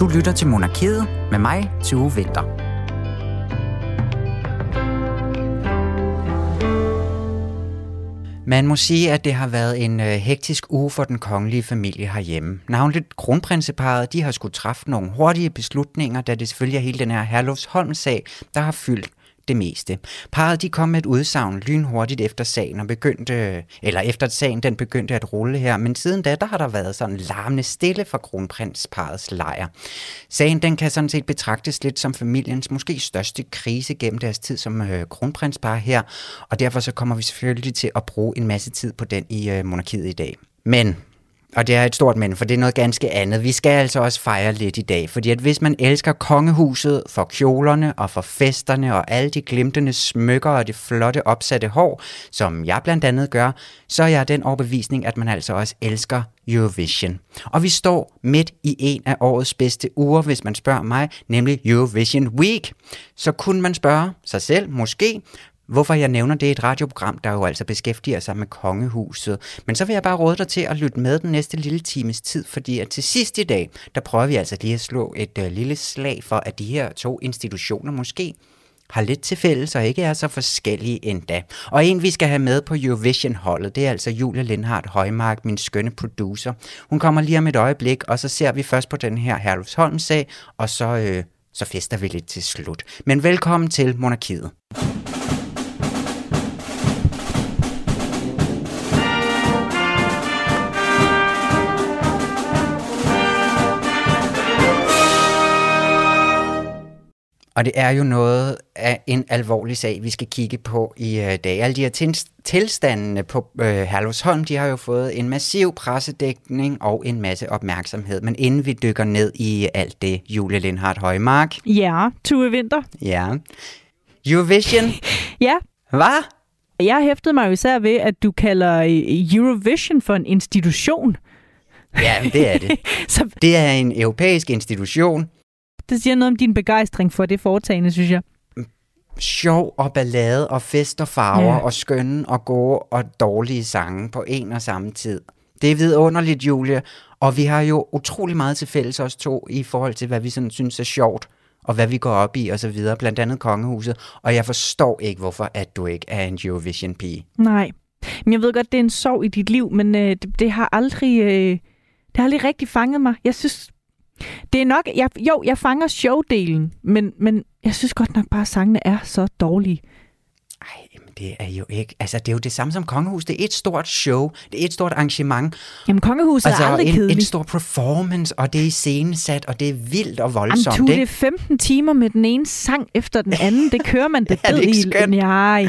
Du lytter til Monarkiet med mig, til Vinter. Man må sige, at det har været en øh, hektisk uge for den kongelige familie herhjemme. Navnligt kronprinseparet, de har skulle træffe nogle hurtige beslutninger, da det selvfølgelig er hele den her Herlufsholm-sag, der har fyldt det meste. Parret de kom med et udsagn lynhurtigt efter sagen og begyndte, eller efter at sagen den begyndte at rulle her, men siden da, der har der været sådan larmende stille for kronprinsparets lejr. Sagen den kan sådan set betragtes lidt som familiens måske største krise gennem deres tid som øh, kronprinspar her, og derfor så kommer vi selvfølgelig til at bruge en masse tid på den i øh, monarkiet i dag. Men og det er et stort men, for det er noget ganske andet. Vi skal altså også fejre lidt i dag, fordi at hvis man elsker kongehuset for kjolerne og for festerne og alle de glimtende smykker og det flotte opsatte hår, som jeg blandt andet gør, så er jeg den overbevisning, at man altså også elsker Eurovision. Og vi står midt i en af årets bedste uger, hvis man spørger mig, nemlig Eurovision Week. Så kunne man spørge sig selv, måske, Hvorfor jeg nævner det er et radioprogram, der jo altså beskæftiger sig med kongehuset. Men så vil jeg bare råde dig til at lytte med den næste lille times tid, fordi at til sidst i dag, der prøver vi altså lige at slå et uh, lille slag for, at de her to institutioner måske har lidt til fælles og ikke er så forskellige endda. Og en, vi skal have med på Eurovision-holdet, det er altså Julia Lindhardt Højmark, min skønne producer. Hun kommer lige om et øjeblik, og så ser vi først på den her Herlufsholm-sag, og så, øh, så fester vi lidt til slut. Men velkommen til Monarkiet. Og det er jo noget af en alvorlig sag, vi skal kigge på i uh, dag. Alle de her tilstandene på uh, Herlufsholm, de har jo fået en massiv pressedækning og en masse opmærksomhed. Men inden vi dykker ned i alt det, Julie Lindhardt Højmark. Ja, Tue Vinter. Ja. Eurovision. ja. Hvad? Jeg hæftede mig jo især ved, at du kalder øh, Eurovision for en institution. Ja, det er det. Så... Det er en europæisk institution, det siger noget om din begejstring for det foretagende, synes jeg. Sjov og ballade og fest og farver ja. og skønne og gode og dårlige sange på en og samme tid. Det er vidunderligt, Julie, og vi har jo utrolig meget til fælles os to i forhold til, hvad vi sådan synes er sjovt og hvad vi går op i og så videre, blandt andet kongehuset. Og jeg forstår ikke, hvorfor at du ikke er en Eurovision-pige. Nej, men jeg ved godt, det er en sorg i dit liv, men øh, det, det har aldrig... Øh, det har aldrig rigtig fanget mig. Jeg synes, det er nok, jeg, jo, jeg fanger showdelen, men, men jeg synes godt nok bare, at sangene er så dårlige. Ej, men det er jo ikke... Altså, det er jo det samme som Kongehus. Det er et stort show. Det er et stort arrangement. Jamen, Kongehuset altså, er aldrig en, kedeligt. en stor performance, og det er iscenesat, og det er vildt og voldsomt. Jamen, det er 15 timer med den ene sang efter den anden. Det kører man det er det ikke skønt? Nej.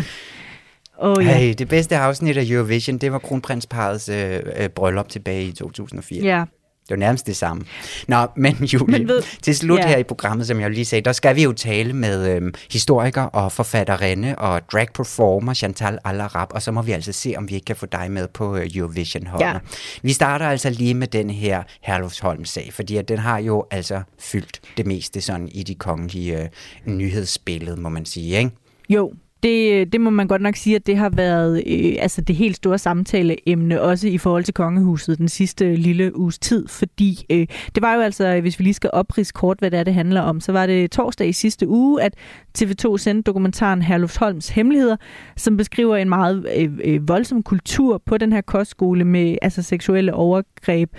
Oh, ja. hey, det bedste afsnit af Eurovision, det var kronprinsparets øh, øh, bryllup tilbage i 2004. Ja, det er nærmest det samme. Nå, men Julie, men ved, til slut ja. her i programmet, som jeg lige sagde, der skal vi jo tale med øhm, historiker og forfatterinde og drag performer Chantal Alarab, og så må vi altså se, om vi ikke kan få dig med på øh, Eurovision-holdet. Ja. Vi starter altså lige med den her Herlufsholm-sag, fordi at den har jo altså fyldt det meste sådan i de kongelige øh, nyhedsbillede, må man sige, ikke? Jo, det, det må man godt nok sige, at det har været øh, altså det helt store samtaleemne, også i forhold til kongehuset den sidste lille uges tid, fordi øh, det var jo altså, hvis vi lige skal oprise kort, hvad det er, det handler om, så var det torsdag i sidste uge, at TV2 sendte dokumentaren Herlufsholms Hemmeligheder, som beskriver en meget øh, øh, voldsom kultur på den her kostskole med altså seksuelle overgreb,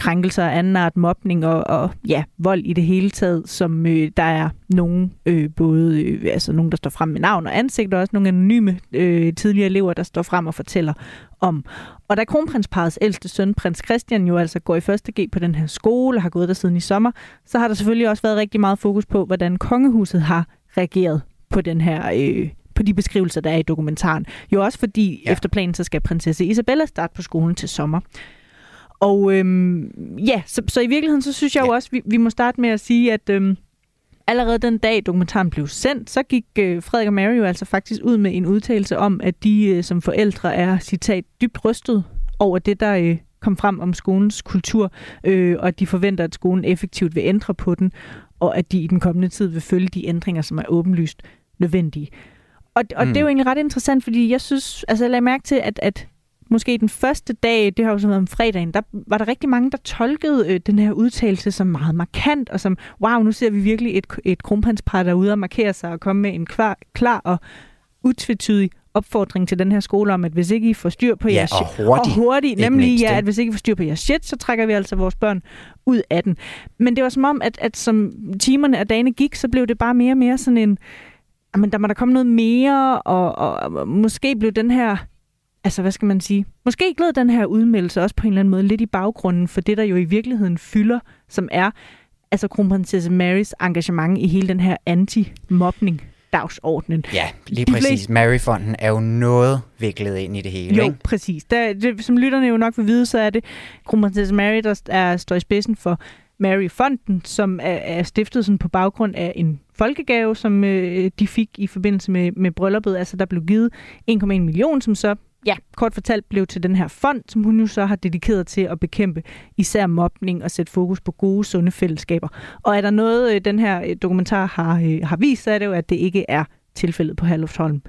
krænkelser af anden art, mobning og, og ja, vold i det hele taget, som øh, der er nogen, øh, både øh, altså nogen, der står frem med navn og ansigt, og også nogle anonyme øh, tidligere elever, der står frem og fortæller om. Og da kronprinsparets ældste søn, prins Christian, jo altså går i første G på den her skole og har gået der siden i sommer, så har der selvfølgelig også været rigtig meget fokus på, hvordan kongehuset har reageret på den her øh, på de beskrivelser, der er i dokumentaren. Jo også fordi, ja. efter planen, så skal prinsesse Isabella starte på skolen til sommer. Og øhm, ja, så, så i virkeligheden, så synes jeg ja. jo også, vi, vi må starte med at sige, at øhm, allerede den dag, dokumentaren blev sendt, så gik øh, Frederik og Mary jo altså faktisk ud med en udtalelse om, at de øh, som forældre er, citat, dybt rystet over det, der øh, kom frem om skolens kultur, øh, og at de forventer, at skolen effektivt vil ændre på den, og at de i den kommende tid vil følge de ændringer, som er åbenlyst nødvendige. Og, og mm. det er jo egentlig ret interessant, fordi jeg synes, altså jeg lader mærke til, at, at måske den første dag, det har jo så været om fredagen, der var der rigtig mange, der tolkede øh, den her udtalelse som meget markant, og som, wow, nu ser vi virkelig et, et kronprinspar derude og markere sig og komme med en klar, klar og utvetydig opfordring til den her skole om, at hvis ikke I får styr på Ja, jeres og hurtigt, og hurtigt nemlig mindst, ja, at hvis ikke I får styr på jeres shit, så trækker vi altså vores børn ud af den. Men det var som om, at, at som timerne og dagene gik, så blev det bare mere og mere sådan en, men der må der komme noget mere, og, og, og måske blev den her, altså hvad skal man sige, måske gled den her udmeldelse også på en eller anden måde lidt i baggrunden for det, der jo i virkeligheden fylder, som er altså kronprinsesse Marys engagement i hele den her anti-mobning dagsordenen. Ja, lige De præcis. fleste- Maryfonden er jo noget viklet ind i det hele, Jo, ikke? præcis. Der, det, som lytterne jo nok vil vide, så er det kronprinsesse Mary, der er, står i spidsen for Mary-fonden, som er, er stiftet sådan på baggrund af en folkegave, som øh, de fik i forbindelse med, med brylluppet. Altså, der blev givet 1,1 million, som så, ja, kort fortalt blev til den her fond, som hun nu så har dedikeret til at bekæmpe især mobning og sætte fokus på gode, sunde fællesskaber. Og er der noget, øh, den her øh, dokumentar har, øh, har vist, så er det jo, at det ikke er tilfældet på Herlufsholm.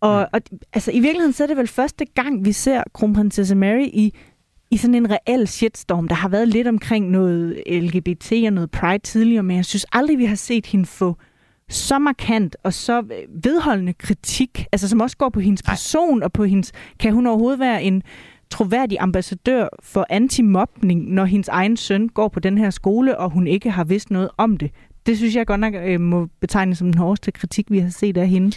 Og, og altså, i virkeligheden så er det vel første gang, vi ser kronprinsesse Mary i, i sådan en reel shitstorm. Der har været lidt omkring noget LGBT og noget pride tidligere, men jeg synes aldrig, vi har set hende få så markant og så øh, vedholdende kritik, altså som også går på hendes person og på hendes... Kan hun overhovedet være en troværdig ambassadør for antimobning, når hendes egen søn går på den her skole, og hun ikke har vidst noget om det? Det synes jeg godt nok øh, må betegnes som den hårdeste kritik, vi har set af hende.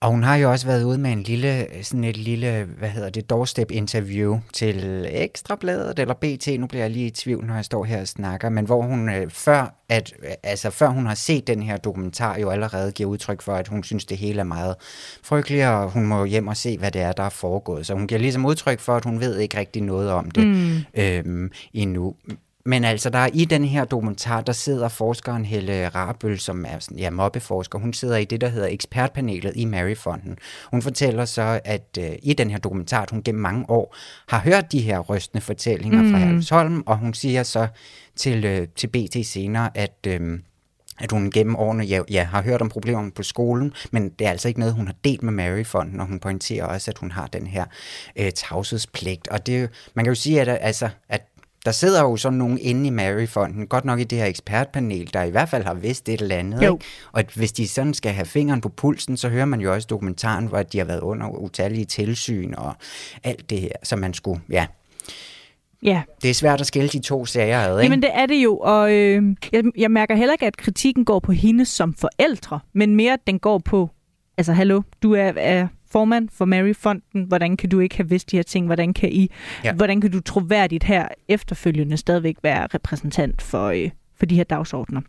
Og hun har jo også været ude med en lille, sådan et lille, hvad hedder det, doorstep-interview til Ekstrabladet eller BT. Nu bliver jeg lige i tvivl, når jeg står her og snakker. Men hvor hun øh, før, at, øh, altså før hun har set den her dokumentar, jo allerede giver udtryk for, at hun synes, det hele er meget frygteligt, og hun må hjem og se, hvad det er, der er foregået. Så hun giver ligesom udtryk for, at hun ved ikke rigtig noget om det Mm. øhm, endnu. Men altså, der er i den her dokumentar, der sidder forskeren Helle Rabøl, som er sådan, ja, mobbeforsker. Hun sidder i det, der hedder ekspertpanelet i Maryfonden. Hun fortæller så, at øh, i den her dokumentar, at hun gennem mange år har hørt de her rystende fortællinger mm. fra Herlufsholm, og hun siger så til, øh, til BT senere, at... Øh, at hun gennem årene ja, ja, har hørt om problemerne på skolen, men det er altså ikke noget, hun har delt med Maryfonden, og hun pointerer også, at hun har den her øh, tavshedspligt. Og det, man kan jo sige, at, altså, at der sidder jo sådan nogen inde i Maryfonden, godt nok i det her ekspertpanel, der i hvert fald har vidst et eller andet. Jo. Ikke? Og at hvis de sådan skal have fingeren på pulsen, så hører man jo også dokumentaren, hvor de har været under utallige tilsyn og alt det her, så man skulle, ja, Ja, det er svært at skille de to sager ad, ikke? Jamen det er det jo, og øh, jeg, jeg mærker heller ikke, at kritikken går på hende som forældre, men mere at den går på, altså hallo, du er, er formand for Mary-fonden, hvordan kan du ikke have vidst de her ting, hvordan kan I, Ja. hvordan kan du troværdigt her efterfølgende stadigvæk være repræsentant for, øh, for de her dagsordner.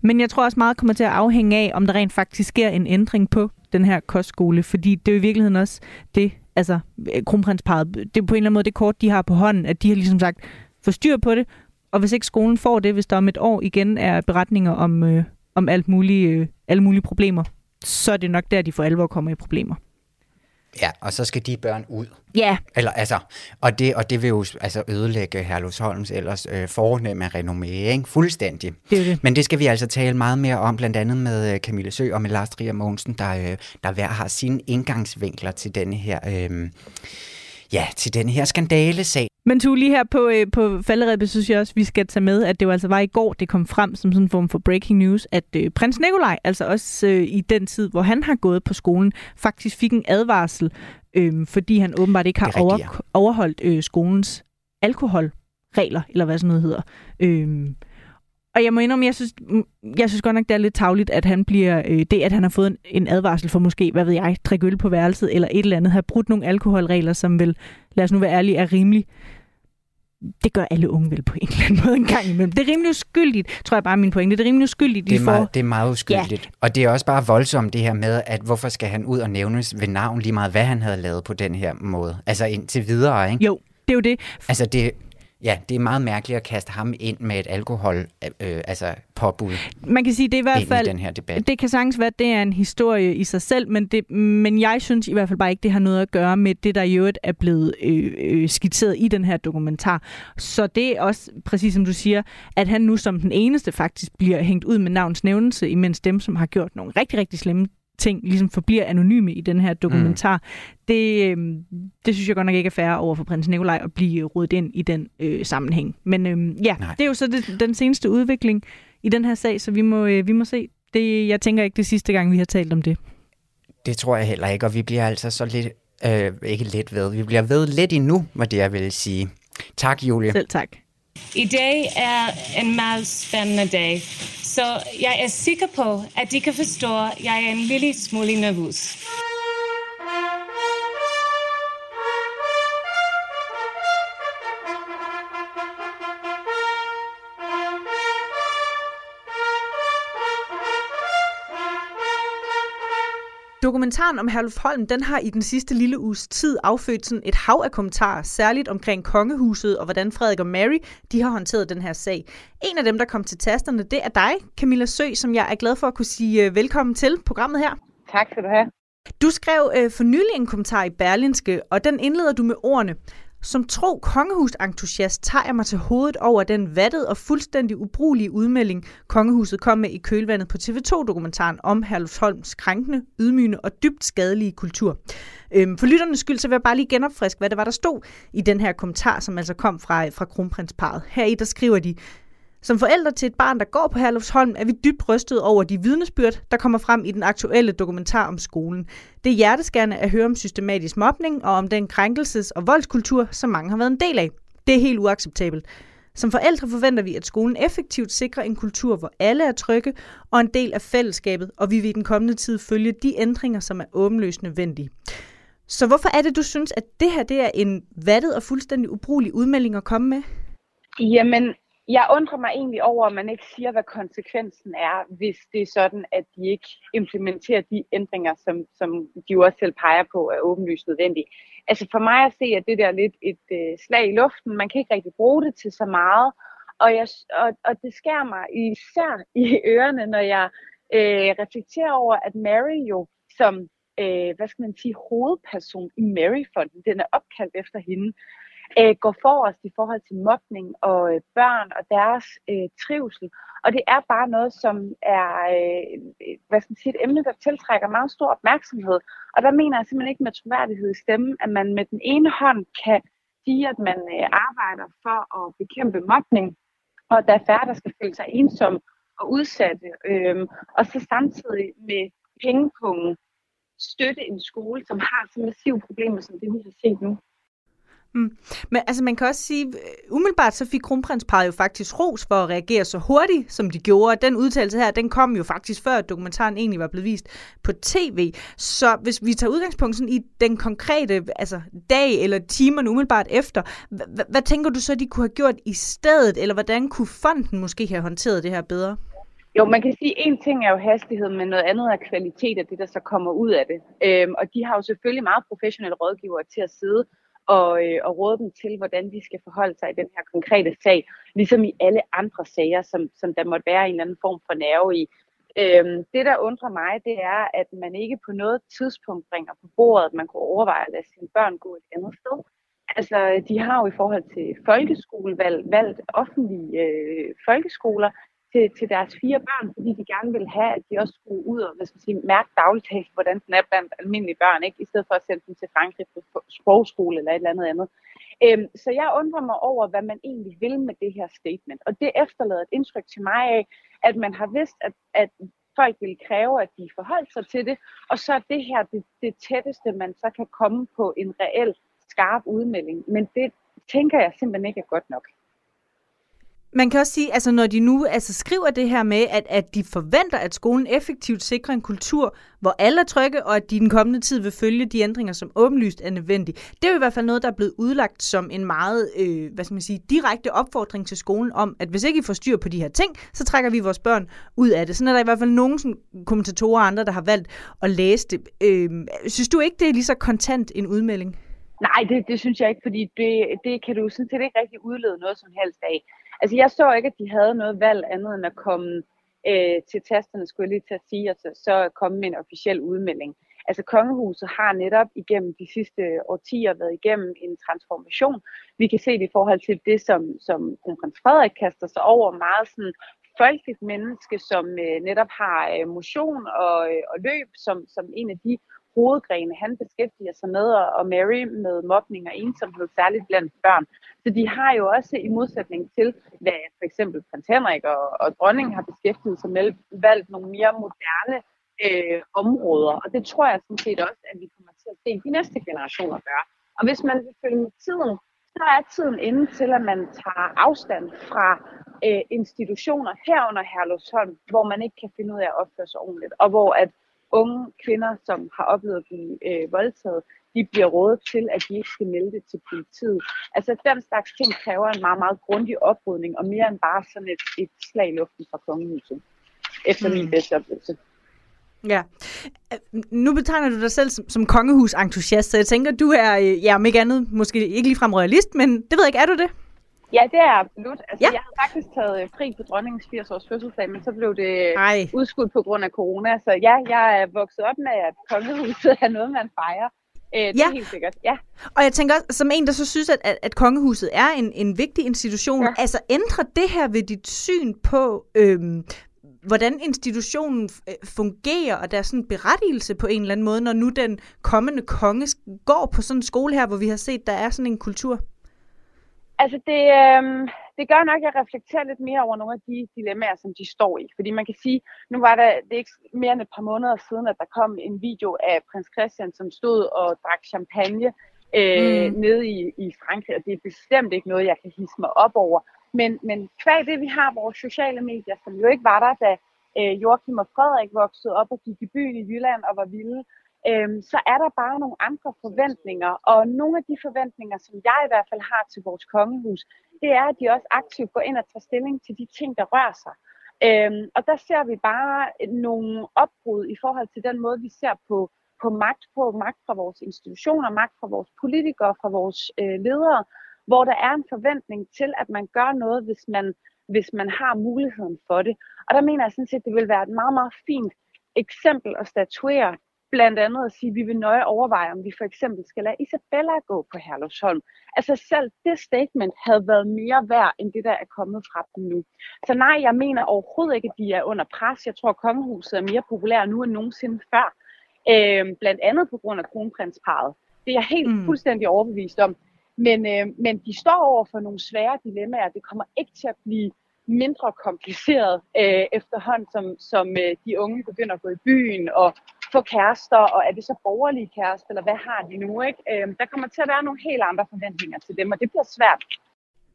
Men jeg tror også meget kommer til at afhænge af, om der rent faktisk sker en ændring på den her kostskole, fordi det er jo i virkeligheden også det, altså øh, kronprinsparet, det er på en eller anden måde det kort, de har på hånden, at de har ligesom sagt, få styr på det, og hvis ikke skolen får det, hvis der om et år igen er beretninger om, øh, om alt mulige, øh, alle mulige problemer, så er det nok der, de for alvor kommer i problemer. Ja, og så skal de børn ud. Ja, Eller altså, og det, og det vil jo altså ødelægge Herlufsholms ellers øh, fornemme renommé, ikke? Fuldstændig. det det. Men det skal vi altså tale meget mere om, blandt andet med øh, Camille Sø og med Lars Trier Mogensen, der, øh, der hver har sine indgangsvinkler til denne her, øh, ja, til denne her skandalesag. Men tu lige her på, øh, på falderæbet, synes jeg også, vi skal tage med, at det jo altså var i går, det kom frem som sådan en form for breaking news, at øh, prins Nikolaj, altså også øh, i den tid, hvor han har gået på skolen, faktisk fik en advarsel, øh, fordi han åbenbart ikke har rigtigt, over, overholdt øh, skolens alkoholregler, eller hvad sådan noget hedder. Øh, og jeg må indrømme, jeg synes, jeg synes godt nok, det er lidt tavligt, at han bliver, øh, det at han har fået en, en advarsel for måske, hvad ved jeg, drikke øl på værelset, eller et eller andet, have brudt nogle alkoholregler, som vel, lad os nu være ærlige, er rimelig det gør alle unge vel på en eller anden måde en gang imellem. Det er rimelig uskyldigt, tror jeg bare er min pointe. Det er rimelig uskyldigt, Det er, de får... meget, det er meget uskyldigt. Ja. Og det er også bare voldsomt det her med, at hvorfor skal han ud og nævnes ved navn lige meget, hvad han havde lavet på den her måde. Altså indtil videre, ikke? Jo, det er jo det. Altså det, ja, det er meget mærkeligt at kaste ham ind med et alkohol, øh, altså påbud Man kan sige, det er i hvert fald... i den her debat. Det kan sagtens være, at det er en historie i sig selv, men, det, men jeg synes i hvert fald bare ikke, det har noget at gøre med det, der i øvrigt er blevet øh, øh, skitseret i den her dokumentar. Så det er også, præcis som du siger, at han nu som den eneste faktisk bliver hængt ud med navns nævnelse, imens dem, som har gjort nogle rigtig, rigtig slemme ting ligesom forbliver anonyme i den her dokumentar. Mm. Det, øh, det synes jeg godt nok ikke er fair over for prins Nikolaj at blive rodet ind i den øh, sammenhæng. Men øh, ja, Nej. det er jo så det, den seneste udvikling i den her sag, så vi må, øh, vi må se. Det, jeg tænker ikke det sidste gang, vi har talt om det. Det tror jeg heller ikke, og vi bliver altså så lidt, øh, ikke lidt ved, vi bliver ved lidt endnu, hvad det jeg vil sige. Tak, Julie. Selv tak. I dag er en meget spændende dag, så jeg er sikker på, at de kan forstå, at jeg er en lille smule nervøs. Dokumentaren om Herluf Holm, den har i den sidste lille uges tid affødt sådan et hav af kommentarer, særligt omkring kongehuset og hvordan Frederik og Mary de har håndteret den her sag. En af dem, der kom til tasterne, det er dig, Camilla Sø, som jeg er glad for at kunne sige øh, velkommen til programmet her. Tak skal du have. Du skrev øh, for nylig en kommentar i Berlinske, og den indleder du med ordene. Som tro kongehusentusiast tager jeg mig til hovedet over den vattede og fuldstændig ubrugelige udmelding, kongehuset kom med i kølvandet på TV2-dokumentaren om Herlufsholms krænkende, ydmygende og dybt skadelige kultur. Øhm, for lytternes skyld, så vil jeg bare lige genopfriske, hvad det var, der stod i den her kommentar, som altså kom fra, fra kronprinsparet. Her i der skriver de, som forældre til et barn, der går på Herlufsholm, er vi dybt rystet over de vidnesbyrd, der kommer frem i den aktuelle dokumentar om skolen. Det er hjerteskærende at høre om systematisk mobning og om den krænkelses- og voldskultur, som mange har været en del af. Det er helt uacceptabelt. Som forældre forventer vi, at skolen effektivt sikrer en kultur, hvor alle er trygge og en del af fællesskabet, og vi vil i den kommende tid følge de ændringer, som er åbenløst nødvendige. Så hvorfor er det, du synes, at det her det er en vattet og fuldstændig ubrugelig udmelding at komme med? Jamen, jeg undrer mig egentlig over, at man ikke siger, hvad konsekvensen er, hvis det er sådan, at de ikke implementerer de ændringer, som, som de jo også selv peger på er åbenlyst nødvendige. Altså for mig at se, at det der lidt et øh, slag i luften. Man kan ikke rigtig bruge det til så meget. Og, jeg, og, og det skærer mig især i ørerne, når jeg øh, reflekterer over, at Mary jo som øh, hvad skal man sige, hovedperson i Mary-fonden, den er opkaldt efter hende, øh, går forrest i forhold til mobning og øh, børn og deres øh, trivsel. Og det er bare noget, som er øh, hvad skal man sige, et emne, der tiltrækker meget stor opmærksomhed. Og der mener jeg simpelthen ikke med troværdighed i stemmen, at man med den ene hånd kan sige, at man øh, arbejder for at bekæmpe mobning, og at der er færre, der skal føle sig ensomme og udsatte. Øh, og så samtidig med pengepungen støtte en skole, som har så massive problemer, som det vi har set nu. Mm. Men altså, man kan også sige, øh, umiddelbart så fik kronprinsparet jo faktisk ros for at reagere så hurtigt, som de gjorde. Den udtalelse her, den kom jo faktisk før dokumentaren egentlig var blevet vist på tv. Så hvis vi tager udgangspunkt sådan i den konkrete altså, dag eller timerne umiddelbart efter, hvad tænker du så, de kunne have gjort i stedet, eller hvordan kunne fonden måske have håndteret det her bedre? Jo, man kan sige, at en ting er jo hastighed, men noget andet er kvalitet af det, der så kommer ud af det. Øhm, og de har jo selvfølgelig meget professionelle rådgivere til at sidde og, øh, og råde dem til, hvordan de skal forholde sig i den her konkrete sag, ligesom i alle andre sager, som, som der måtte være en eller anden form for nerve i. Øhm, det, der undrer mig, det er, at man ikke på noget tidspunkt bringer på bordet, at man kunne overveje at lade sine børn gå et andet sted. Altså, de har jo i forhold til folkeskolevalg valgt offentlige øh, folkeskoler, til, til deres fire børn, fordi de gerne vil have, at de også skulle ud og hvad skal sige, mærke dagligt, hvordan den er blandt almindelige børn, ikke? i stedet for at sende dem til Frankrig på sprogskole eller et eller andet andet. Øhm, så jeg undrer mig over, hvad man egentlig vil med det her statement. Og det efterlader et indtryk til mig af, at man har vidst, at, at folk vil kræve, at de forholder sig til det, og så er det her det, det tætteste, man så kan komme på en reel skarp udmelding. Men det tænker jeg simpelthen ikke er godt nok. Man kan også sige, altså når de nu altså skriver det her med, at, at de forventer, at skolen effektivt sikrer en kultur, hvor alle er trygge, og at de i den kommende tid vil følge de ændringer, som åbenlyst er nødvendige. Det er jo i hvert fald noget, der er blevet udlagt som en meget, øh, hvad skal man sige, direkte opfordring til skolen om, at hvis ikke I får styr på de her ting, så trækker vi vores børn ud af det. Sådan er der i hvert fald nogle sådan, kommentatorer og andre, der har valgt at læse det. Øh, synes du ikke, det er lige så kontant en udmelding? Nej, det, det synes jeg ikke, fordi det, det kan du sådan set ikke rigtig udlede noget som helst af. Altså jeg så ikke, at de havde noget valg andet end at komme øh, til tasterne, skulle jeg lige til at sige, og så, så komme med en officiel udmelding. Altså kongehuset har netop igennem de sidste årtier været igennem en transformation. Vi kan se det i forhold til det, som, som prins Frederik kaster sig over meget sådan folkeligt menneske, som øh, netop har øh, motion og, øh, og løb som, som en af de hovedgrene, han beskæftiger sig med, og Mary med mobning og ensomhed, særligt blandt børn. Så de har jo også i modsætning til, hvad for eksempel prins Henrik og, og dronningen har beskæftiget sig med, valgt nogle mere moderne øh, områder. Og det tror jeg sådan set også, at vi kommer til at se de næste generationer gøre. Og hvis man vil følge med tiden, så er tiden inde til, at man tager afstand fra øh, institutioner herunder Herlufsholm, hvor man ikke kan finde ud af at opføre sig ordentligt, og hvor at unge kvinder, som har oplevet at blive øh, voldtaget, de bliver rådet til, at de ikke skal melde det til politiet. Altså den slags ting kræver en meget, meget grundig oprydning, og mere end bare sådan et, et slag i luften fra kongehuset, efter mm. min bedste oplevelse. Ja. Nu betegner du dig selv som, som kongehusentusiast, så jeg tænker, du er, øh, ja, om ikke andet, måske ikke ligefrem royalist, men det ved jeg ikke, er du det? Ja, det er absolut. Altså, ja. Jeg havde faktisk taget øh, fri på dronningens 80 års fødselsdag, men så blev det Ej. udskudt på grund af corona. Så ja, jeg er vokset op med, at kongehuset er noget, man fejrer. Øh, det ja. er helt sikkert, ja. Og jeg tænker også, som en, der så synes, at, at, at kongehuset er en, en vigtig institution, ja. altså ændrer det her ved dit syn på, øhm, hvordan institutionen øh, fungerer, og der er sådan en berettigelse på en eller anden måde, når nu den kommende konge går på sådan en skole her, hvor vi har set, der er sådan en kultur? Altså det, øh, det gør nok, at jeg reflekterer lidt mere over nogle af de dilemmaer, som de står i. Fordi man kan sige, nu var der, det er ikke mere end et par måneder siden, at der kom en video af prins Christian, som stod og drak champagne øh, mm. nede i, i Frankrig. Og det er bestemt ikke noget, jeg kan hisse mig op over. Men, men kvæg det, vi har vores sociale medier, som jo ikke var der, da øh, Joachim og Frederik voksede op og gik i byen i Jylland og var vilde, øhm, så er der bare nogle andre forventninger. Og nogle af de forventninger, som jeg i hvert fald har til vores kongehus, det er, at de også aktivt går ind og tager stilling til de ting, der rører sig. Øhm, og der ser vi bare nogle opbrud i forhold til den måde, vi ser på, på magt på, magt fra vores institutioner, magt fra vores politikere, fra vores øh, ledere, hvor der er en forventning til, at man gør noget, hvis man, hvis man har muligheden for det. Og der mener jeg sådan set, at det vil være et meget, meget fint eksempel at statuere blandt andet at sige, at vi vil nøje overveje, om vi for eksempel skal lade Isabella gå på Herlufsholm. Altså selv det statement havde været mere værd, end det, der er kommet fra dem nu. Så nej, jeg mener overhovedet ikke, at de er under pres. Jeg tror, at kongehuset er mere populær nu end nogensinde før. Øh, blandt andet på grund af kronprinsparet. Det er jeg helt mm. fuldstændig overbevist om. Men, øh, men de står over for nogle svære dilemmaer. Det kommer ikke til at blive mindre kompliceret øh, efterhånden, som, som øh, de unge begynder at gå i byen og få kærester, og er det så borgerlige kærester, eller hvad har de nu? Ikke? Øh, der kommer til at være nogle helt andre forventninger til dem, og det bliver svært.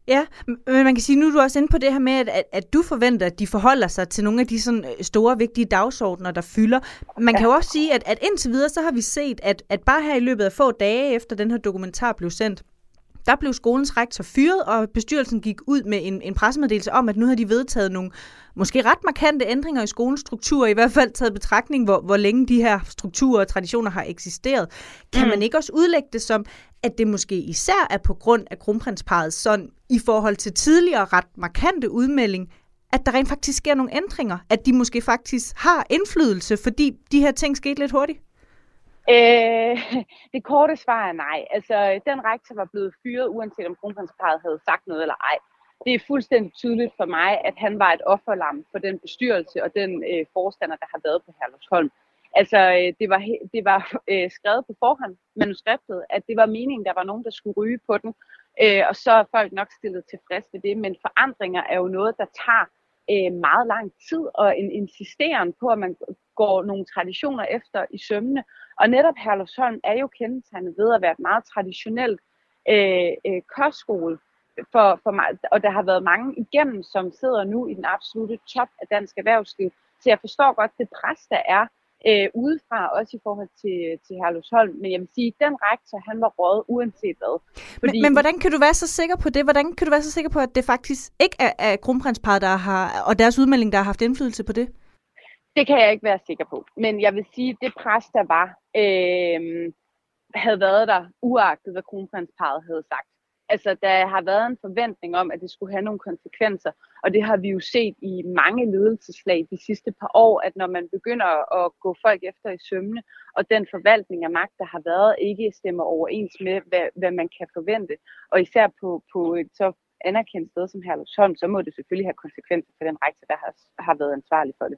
Ja, men man kan sige, nu er du også inde på det her med, at, at, at du forventer, at de forholder sig til nogle af de sådan øh, store, vigtige dagsordner, der fylder. Man ja. kan jo også sige, at, at indtil videre, så har vi set, at, at bare her i løbet af få dage efter den her dokumentar blev sendt, der blev skolens rektor fyret, og bestyrelsen gik ud med en, en pressemeddelelse om, at nu har de vedtaget nogle måske ret markante ændringer i skolens struktur, i hvert fald taget betragtning, hvor, hvor længe de her strukturer og traditioner har eksisteret. Kan mm. man ikke også udlægge det som, at det måske især er på grund af kronprinsparet, sådan i forhold til tidligere ret markante udmelding, at der rent faktisk sker nogle ændringer, at de måske faktisk har indflydelse, fordi de her ting skete lidt hurtigt? Øh, det korte svar er nej. Altså, den rektor var blevet fyret, uanset om kronprinsparet havde sagt noget eller ej. Det er fuldstændig tydeligt for mig, at han var et offerlam for den bestyrelse og den øh, forstander, der har været på Herlufsholm. Altså, øh, det var, det var øh, skrevet på forhånd, manuskriptet, at det var meningen, der var nogen, der skulle ryge på den. Øh, og så er folk nok stillet tilfreds med det. Men forandringer er jo noget, der tager øh, meget lang tid, og en insisteren på, at man går nogle traditioner efter i sømne. Og netop Herlufsholm er jo kendetegnet ved at være et meget traditionelt øh, øh, kostskole for, for mig, og der har været mange igennem, som sidder nu i den absolute top af dansk erhvervsliv. Så jeg forstår godt det pres, der er øh, udefra, også i forhold til, til Herlufsholm. Men jeg vil sige, den rektor, han var råd uanset hvad. Fordi... Men, men hvordan kan du være så sikker på det? Hvordan kan du være så sikker på, at det faktisk ikke er, er kronprinsparet, der har, og deres udmelding, der har haft indflydelse på det? Det kan jeg ikke være sikker på. Men jeg vil sige, det pres, der var, øh, havde været der, uagtet hvad kronprinsparet havde sagt. Altså, der har været en forventning om, at det skulle have nogle konsekvenser, og det har vi jo set i mange ledelseslag de sidste par år, at når man begynder at gå folk efter i sømne, og den forvaltning af magt, der har været, ikke stemmer overens med, hvad, hvad man kan forvente, og især på, på et så anerkendt sted som Herlufsholm, så må det selvfølgelig have konsekvenser for den rektor, der har, har været ansvarlig for det.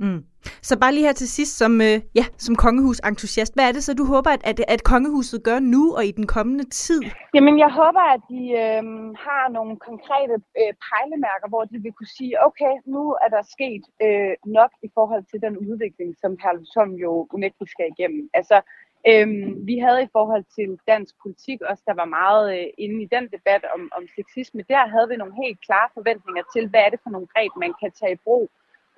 Mm. Så bare lige her til sidst, som, øh, ja, som kongehusentusiast, hvad er det så, du håber, at, at, at kongehuset gør nu og i den kommende tid? Jamen, jeg håber, at de øh, har nogle konkrete øh, pejlemærker, hvor de vil kunne sige, okay, nu er der sket øh, nok i forhold til den udvikling, som Herlufsholm jo unægteligt skal igennem. Altså, øh, vi havde i forhold til dansk politik også, der var meget øh, inde i den debat om, om sexisme, der havde vi nogle helt klare forventninger til, hvad er det for nogle greb, man kan tage i brug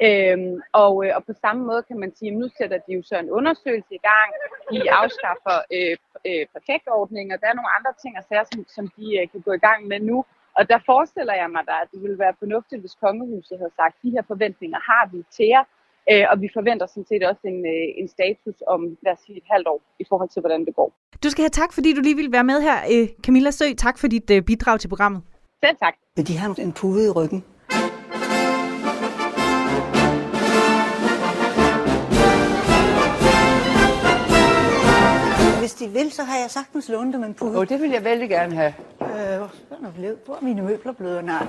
Øhm, og, øh, og på samme måde kan man sige, at nu sætter de jo så en undersøgelse i gang. De afskaffer øh, øh, perfektordninger. Der er nogle andre ting og sager, som, som de øh, kan gå i gang med nu. Og der forestiller jeg mig da, at det ville være fornuftigt, hvis kongehuset havde sagt, at de her forventninger har vi til jer. Øh, og vi forventer sådan set også en, øh, en status om, lad os sige, et halvt år i forhold til, hvordan det går. Du skal have tak, fordi du lige ville være med her, øh, Camilla Sø. Tak for dit øh, bidrag til programmet. Selv tak. De har en pude i ryggen. De vil, så har jeg sagtens lånt dem en pude. Oh, det vil jeg vældig gerne have. Øh, hvor, er hvor er mine møbler blevet? Nej.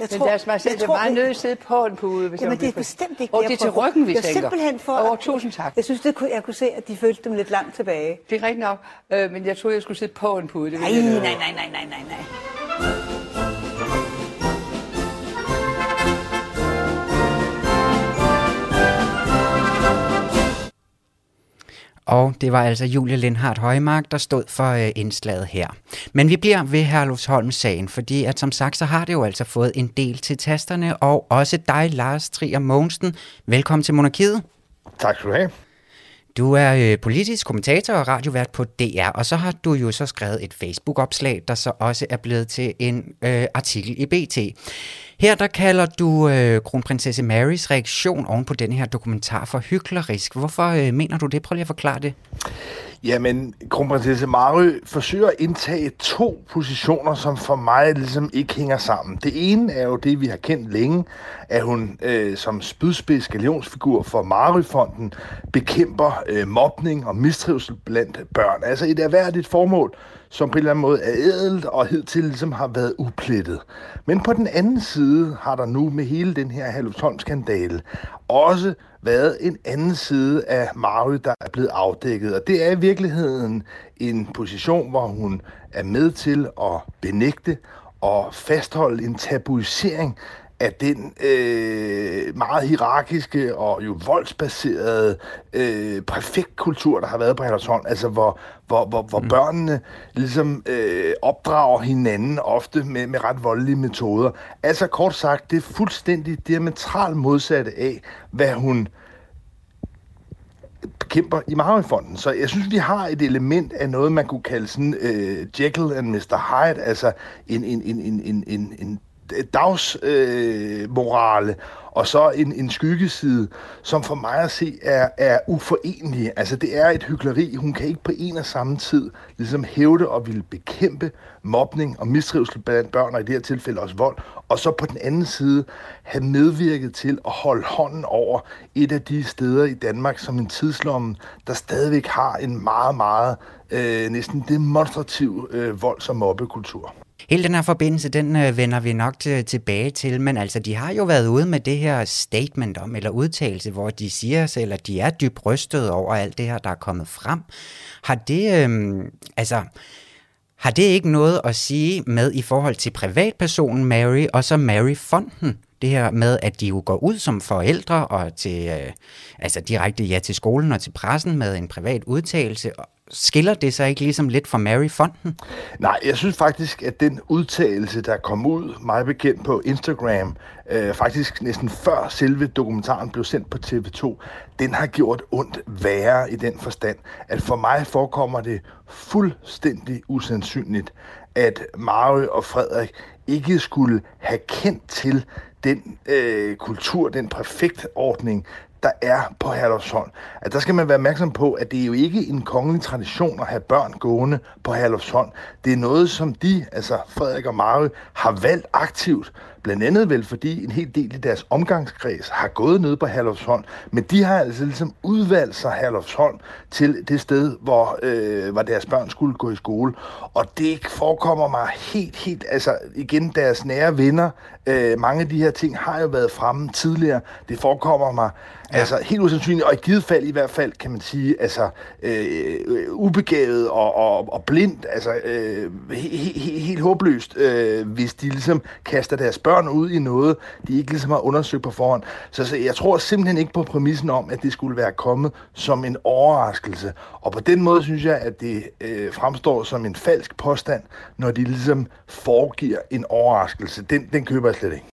Jeg Men tror, deres majestæt, det er meget nødt at sidde på en pude. Hvis jamen, det er bestemt ikke Og det er til ryggen, vi jeg tænker. simpelthen for... Åh, oh, tusind tak. Jeg synes, det kunne, jeg kunne se, at de følte dem lidt langt tilbage. Det er rigtigt nok, øh, men jeg troede, jeg skulle sidde på en pude. Det nej, nej, nej, nej, nej, nej, nej. Og det var altså Julie Lindhardt Højmark, der stod for øh, indslaget her. Men vi bliver ved Herlufsholms sagen, fordi at som sagt, så har det jo altså fået en del til tasterne, og også dig, Lars Trier Mogensen. Velkommen til Monarkiet. Tak skal du have. Du er øh, politisk kommentator og radiovært på DR, og så har du jo så skrevet et Facebook-opslag, der så også er blevet til en øh, artikel i BT. Her der kalder du øh, kronprinsesse Marys reaktion oven på den her dokumentar for hyklerisk. Hvorfor øh, mener du det? Prøv lige at forklare det. Jamen, kronprinsesse Mary forsøger at indtage to positioner, som for mig ligesom ikke hænger sammen. Det ene er jo det, vi har kendt længe, at hun øh, som spydspids galionsfigur for Maryfonden bekæmper øh, mobning og mistrivsel blandt børn. Altså et erhvervligt formål, som på en eller anden måde er ædelt og hidtil ligesom har været uplettet. Men på den anden side har der nu med hele den her Halvsholm-skandale også været en anden side af Mary, der er blevet afdækket. Og det er i virkeligheden en position, hvor hun er med til at benægte og fastholde en tabuisering af den øh, meget hierarkiske og jo voldsbaserede øh, præfektkultur, der har været på Herlevsholm, altså hvor, hvor, hvor, hvor mm. børnene ligesom øh, opdrager hinanden ofte med, med ret voldelige metoder. Altså kort sagt, det er fuldstændig diametralt modsatte af, hvad hun bekæmper i Mahavifonden. Så jeg synes, vi har et element af noget, man kunne kalde sådan øh, Jekyll and Mr. Hyde, altså en, en, en, en, en, en, en dagsmorale, øh, og så en, en skyggeside, som for mig at se er, er uforenlige. Altså det er et hyggeleri. Hun kan ikke på en og samme tid ligesom hævde og ville bekæmpe mobning og mistrivsel blandt børn, og i det her tilfælde også vold, og så på den anden side have medvirket til at holde hånden over et af de steder i Danmark som en tidslomme, der stadigvæk har en meget, meget øh, næsten demonstrativ øh, volds- og mobbekultur. Hele den her forbindelse, den øh, vender vi nok til, tilbage til, men altså, de har jo været ude med det her statement om, eller udtalelse, hvor de siger selv, at de er dybt rystet over alt det her, der er kommet frem. Har det, øh, altså, har det ikke noget at sige med i forhold til privatpersonen Mary, og så Mary-fonden? Det her med, at de jo går ud som forældre og til, øh, altså direkte ja til skolen og til pressen med en privat udtalelse, skiller det sig ikke ligesom lidt fra Mary-fonden? Nej, jeg synes faktisk, at den udtalelse, der kom ud meget bekendt på Instagram, øh, faktisk næsten før selve dokumentaren blev sendt på TV2, den har gjort ondt værre i den forstand, at for mig forekommer det fuldstændig usandsynligt, at Mario og Frederik ikke skulle have kendt til den øh, kultur, den ordning, der er på Herlufsholm. At der skal man være opmærksom på, at det er jo ikke en kongelig tradition at have børn gående på Herlufsholm. Det er noget, som de, altså Frederik og Mary, har valgt aktivt Blandt andet vel, fordi en hel del i deres omgangskreds har gået ned på Herlufsholm, men de har altså ligesom udvalgt sig Herlufsholm til det sted, hvor, øh, hvor deres børn skulle gå i skole. Og det forekommer mig helt, helt, altså igen, deres nære venner, øh, mange af de her ting har jo været fremme tidligere. Det forekommer mig Ja. Altså helt usandsynligt, og i givet fald i hvert fald, kan man sige, altså øh, ubegavet og, og, og blindt, altså øh, he, he, helt håbløst, øh, hvis de ligesom kaster deres børn ud i noget, de ikke ligesom har undersøgt på forhånd. Så, så jeg tror simpelthen ikke på præmissen om, at det skulle være kommet som en overraskelse. Og på den måde synes jeg, at det øh, fremstår som en falsk påstand, når de ligesom foregiver en overraskelse. Den, den køber jeg slet ikke.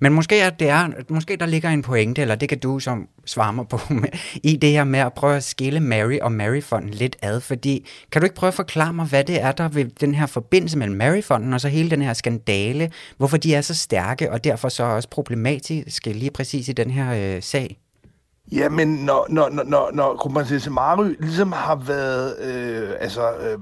Men måske, at det er, måske der ligger en pointe, eller det kan du som svare mig på, med, i det her med at prøve at skille Mary og Maryfonden lidt ad, fordi kan du ikke prøve at forklare mig, hvad det er, der ved den her forbindelse mellem Maryfonden og så hele den her skandale, hvorfor de er så stærke, og derfor så også problematiske lige præcis i den her øh, sag? Jamen, når, når, når, når kronprinsesse Mary ligesom har været øh, altså, øh,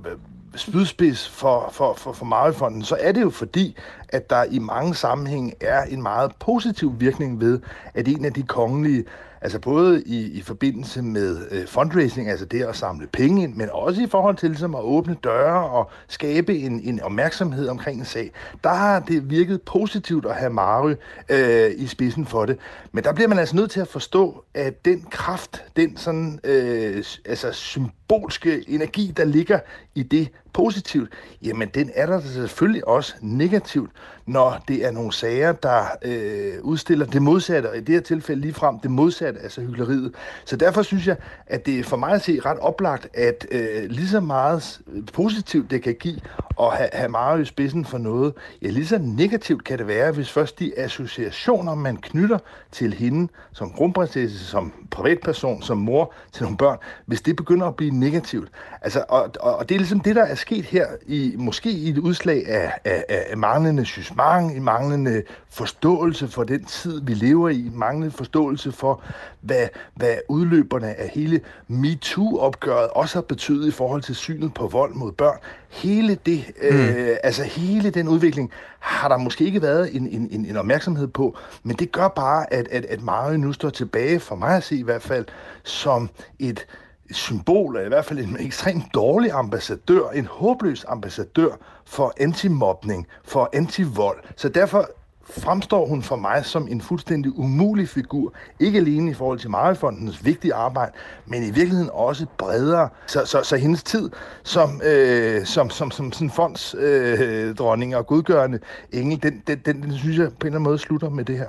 spydspids for, for, for, for Maryfonden, så er det jo fordi, at der i mange sammenhænge er en meget positiv virkning ved, at en af de kongelige Altså både i, i forbindelse med øh, fundraising, altså det at samle penge ind, men også i forhold til ligesom, at åbne døre og skabe en, en opmærksomhed omkring en sag. Der har det virket positivt at have Mary øh, i spidsen for det. Men der bliver man altså nødt til at forstå, at den kraft, den sådan, øh, altså symbolske energi, der ligger i det positivt, jamen den er der selvfølgelig også negativt, når det er nogle sager, der øh, udstiller det modsatte, og i det her tilfælde lige frem det modsatte, altså hyggeleriet. Så derfor synes jeg, at det er for mig at se ret oplagt, at øh, lige så meget øh, positivt det kan give at have, have meget i spidsen for noget, ja, lige så negativt kan det være, hvis først de associationer, man knytter til hende som kronprinsesse, som privatperson, som mor til nogle børn, hvis det begynder at blive negativt. Altså, og, og, og det er ligesom det, der er sket her, i måske i et udslag af, af, af manglende jugement, i manglende forståelse for den tid, vi lever i, manglende forståelse for, hvad, hvad udløberne af hele MeToo-opgøret også har betydet i forhold til synet på vold mod børn. Hele det, mm. øh, altså hele den udvikling har der måske ikke været en, en, en, en opmærksomhed på, men det gør bare, at, at, at Mario nu står tilbage, for mig at se i hvert fald, som et symbol, eller i hvert fald en ekstremt dårlig ambassadør, en håbløs ambassadør for antimobning, for antivold. Så derfor fremstår hun for mig som en fuldstændig umulig figur. Ikke alene i forhold til Marifondens vigtige arbejde, men i virkeligheden også bredere. Så, så, så hendes tid som, øh, som, som, som sådan fondsdronning øh, og godgørende engel, den, den, den, den synes jeg på en eller anden måde slutter med det her.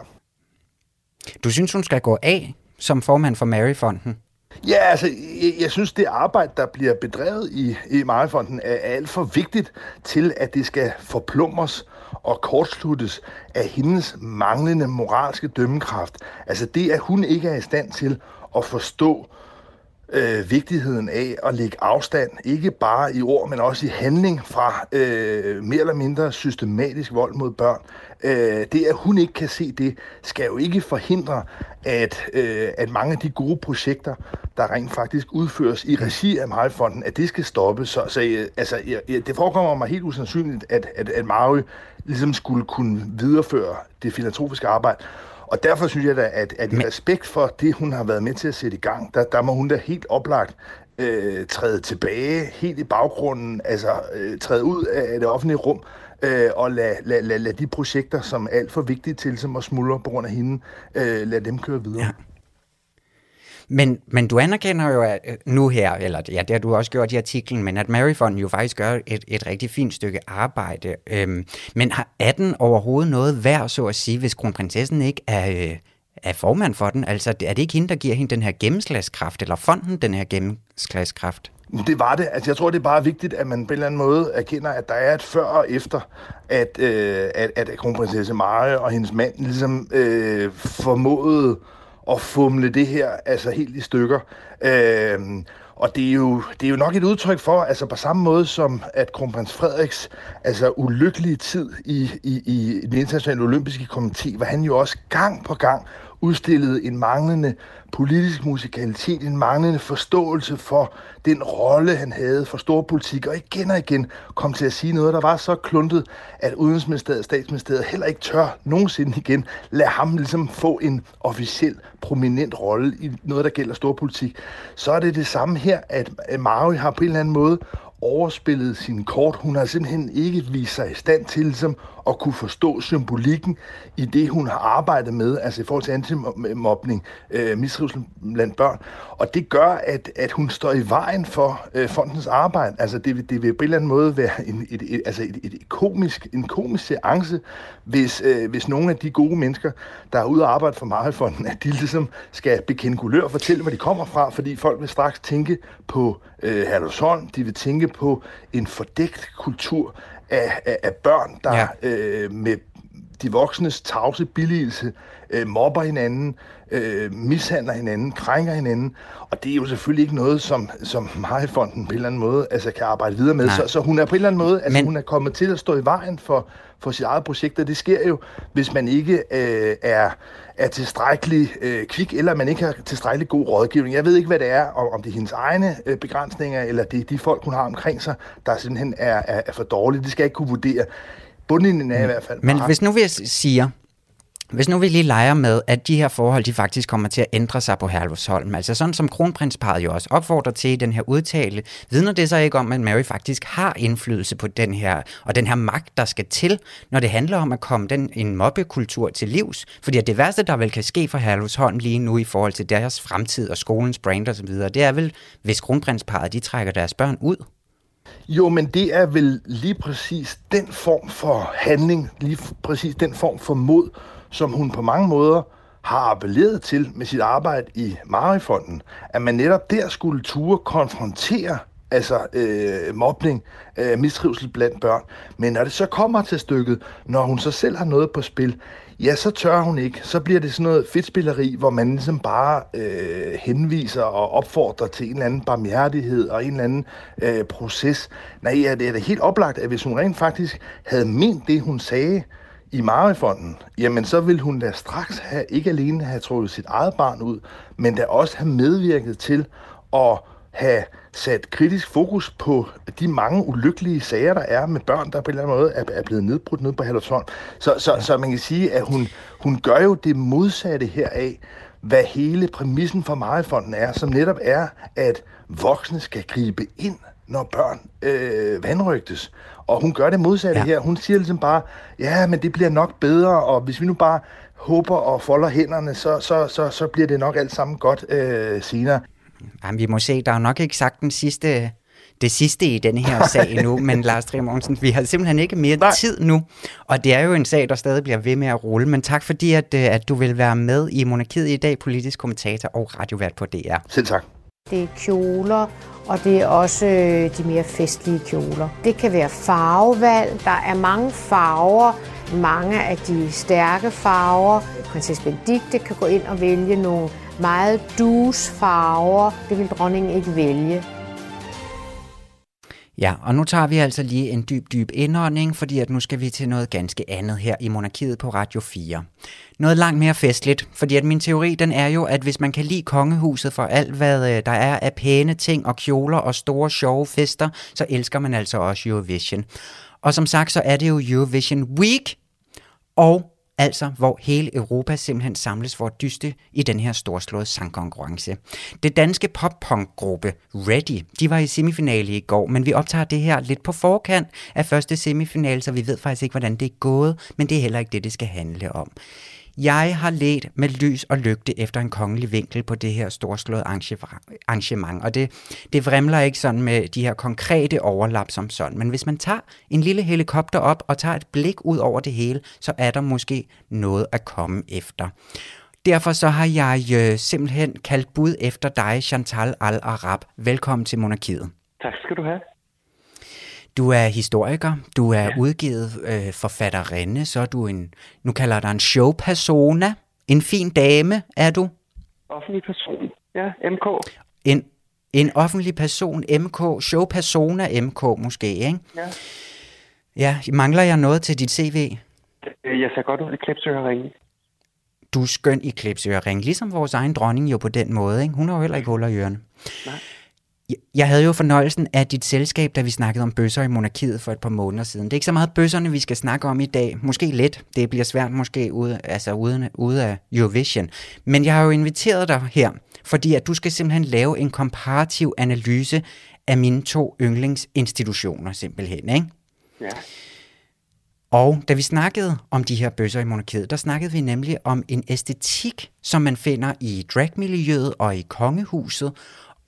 Du synes, hun skal gå af som formand for Maryfonden? Ja, altså, jeg, jeg synes, det arbejde, der bliver bedrevet i, i Maryfonden, er alt for vigtigt til, at det skal forplumres og kortsluttes af hendes manglende moralske dømmekraft. Altså det, at hun ikke er i stand til at forstå øh, vigtigheden af at lægge afstand, ikke bare i ord, men også i handling fra øh, mere eller mindre systematisk vold mod børn. Øh, det, at hun ikke kan se det, skal jo ikke forhindre, at, øh, at mange af de gode projekter, der rent faktisk udføres i regi af Marifonden, at det skal stoppes. Så, så øh, altså, jeg, det forekommer mig helt usandsynligt, at, at, at Marie ligesom skulle kunne videreføre det filantrofiske arbejde. Og derfor synes jeg da, at, at i respekt for det, hun har været med til at sætte i gang, der, der må hun da helt oplagt øh, træde tilbage, helt i baggrunden, altså øh, træde ud af det offentlige rum, øh, og lade lad, lad, lad de projekter, som er alt for vigtige til, som at smuldre på grund af hende, øh, lad dem køre videre. Ja. Men, men du anerkender jo at øh, nu her, eller ja, det har du også gjort i artiklen, men at Maryfond jo faktisk gør et, et rigtig fint stykke arbejde. Øhm, men har, er den overhovedet noget værd, så at sige, hvis kronprinsessen ikke er, øh, er formand for den? Altså, er det ikke hende, der giver hende den her gennemslagskraft, eller fonden den her gennemslagskraft? Det var det. Altså, jeg tror, det er bare vigtigt, at man på en eller anden måde erkender, at der er et før og efter, at, øh, at, at kronprinsesse Marie og hendes mand ligesom øh, formåede at fumle det her altså helt i stykker. Øh, og det er, jo, det er jo nok et udtryk for, altså på samme måde som at kronprins Frederiks altså ulykkelige tid i, i, i den internationale olympiske komité, hvor han jo også gang på gang udstillede en manglende politisk musikalitet, en manglende forståelse for den rolle, han havde for storpolitik, og igen og igen kom til at sige noget, der var så kluntet, at Udenrigsministeriet og Statsministeriet heller ikke tør nogensinde igen lade ham ligesom få en officiel, prominent rolle i noget, der gælder storpolitik. Så er det det samme her, at Maui har på en eller anden måde overspillet sine kort. Hun har simpelthen ikke vist sig i stand til ligesom, at kunne forstå symbolikken i det, hun har arbejdet med, altså i forhold til antimobning, øh, mistrivsel blandt børn. Og det gør, at, at hun står i vejen for øh, fondens arbejde. Altså det, det vil på en eller anden måde være en, et, et, altså et, et komisk, en komisk seance, hvis, øh, hvis nogle af de gode mennesker, der er ude og arbejde for Marhelfonden, at de ligesom skal bekende kulør og fortælle, hvor de kommer fra, fordi folk vil straks tænke på øh, Herlevsholm, de vil tænke på en fordækt kultur af, af, af børn, der ja. øh, med de voksnes tavse billigelse øh, mobber hinanden, øh, mishandler hinanden, krænker hinanden. Og det er jo selvfølgelig ikke noget, som, som Mariefonden på en eller anden måde altså, kan arbejde videre med. Så, så hun er på en eller anden måde, altså, Men... hun er kommet til at stå i vejen for, for sit eget projekt, og det sker jo, hvis man ikke øh, er, er tilstrækkelig øh, kvik, eller man ikke har tilstrækkelig god rådgivning. Jeg ved ikke, hvad det er, om, om det er hendes egne øh, begrænsninger, eller det er de folk, hun har omkring sig, der simpelthen er, er, er for dårlige. Det skal jeg ikke kunne vurdere. Bundlinjen er i hvert fald Men hvis nu vi siger, hvis nu vi lige leger med, at de her forhold, de faktisk kommer til at ændre sig på Herlufsholm, altså sådan som kronprinsparet jo også opfordrer til i den her udtale, vidner det så ikke om, at Mary faktisk har indflydelse på den her, og den her magt, der skal til, når det handler om at komme den, en mobbekultur til livs? Fordi at det værste, der vel kan ske for Herlufsholm lige nu i forhold til deres fremtid og skolens brand osv., det er vel, hvis kronprinsparet, de trækker deres børn ud? Jo, men det er vel lige præcis den form for handling, lige præcis den form for mod, som hun på mange måder har appelleret til med sit arbejde i Marifonden, at man netop der skulle ture konfrontere altså øh, mobning, øh, mistrivsel blandt børn. Men når det så kommer til stykket, når hun så selv har noget på spil, ja, så tør hun ikke. Så bliver det sådan noget fedtspilleri, hvor man ligesom bare øh, henviser og opfordrer til en eller anden barmhjertighed og en eller anden øh, proces. Nej, ja, det er da helt oplagt, at hvis hun rent faktisk havde ment det, hun sagde, i Marifonden, jamen så vil hun da straks have, ikke alene have trukket sit eget barn ud, men da også have medvirket til at have sat kritisk fokus på de mange ulykkelige sager, der er med børn, der på en eller anden måde er, er blevet nedbrudt ned på Hallersholm. Så, så, ja. så man kan sige, at hun, hun gør jo det modsatte heraf, hvad hele præmissen for Marifonden er, som netop er, at voksne skal gribe ind, når børn øh, vandrygtes. Og hun gør det modsatte ja. her. Hun siger ligesom bare, ja, men det bliver nok bedre, og hvis vi nu bare håber og folder hænderne, så, så, så, så bliver det nok alt sammen godt øh, senere. Jamen, vi må se, der er nok ikke sagt den sidste, det sidste i denne her sag nu, men Lars Trier vi har simpelthen ikke mere Nej. tid nu, og det er jo en sag, der stadig bliver ved med at rulle, men tak fordi, at, øh, at du vil være med i Monarkiet i dag, politisk kommentator og radiovært på DR. Selv tak. Det er kjoler, og det er også øh, de mere festlige kjoler. Det kan være farvevalg. Der er mange farver, mange af de stærke farver. Prinsesse Benedikte kan gå ind og vælge nogle meget dus farver. Det vil dronningen ikke vælge. Ja, og nu tager vi altså lige en dyb, dyb indånding, fordi at nu skal vi til noget ganske andet her i Monarkiet på Radio 4. Noget langt mere festligt, fordi at min teori den er jo, at hvis man kan lide kongehuset for alt, hvad øh, der er af pæne ting og kjoler og store sjove fester, så elsker man altså også Eurovision. Og som sagt, så er det jo Eurovision Week, og altså hvor hele Europa simpelthen samles for at dyste i den her storslåede sangkonkurrence. Det danske pop-punk-gruppe Ready, de var i semifinale i går, men vi optager det her lidt på forkant af første semifinale, så vi ved faktisk ikke, hvordan det er gået, men det er heller ikke det, det skal handle om. Jeg har let med lys og lygte efter en kongelig vinkel på det her storslåede arrangement, og det, det vrimler ikke sådan med de her konkrete overlap som sådan. Men hvis man tager en lille helikopter op og tager et blik ud over det hele, så er der måske noget at komme efter. Derfor så har jeg øh, simpelthen kaldt bud efter dig, Chantal Al-Arab. Velkommen til Monarkiet. Tak skal du have. Du er historiker, du er ja. udgivet øh, forfatterinde, så er du en, nu kalder dig en showpersona, en fin dame, er du? Offentlig person, ja, MK. En, en offentlig person, MK, showpersona MK måske, ikke? Ja. Ja, mangler jeg noget til dit CV? Øh, jeg ser godt ud i klipsøringen. du er skøn i klipsørering, ligesom vores egen dronning jo på den måde. Ikke? Hun har jo heller ikke huller i ørerne. Nej. Jeg havde jo fornøjelsen af dit selskab, da vi snakkede om bøsser i monarkiet for et par måneder siden. Det er ikke så meget bøsserne, vi skal snakke om i dag. Måske lidt. Det bliver svært måske ude, altså ude, ude af Eurovision. Men jeg har jo inviteret dig her, fordi at du skal simpelthen lave en komparativ analyse af mine to yndlingsinstitutioner simpelthen, ikke? Ja. Og da vi snakkede om de her bøsser i monarkiet, der snakkede vi nemlig om en æstetik, som man finder i dragmiljøet og i kongehuset.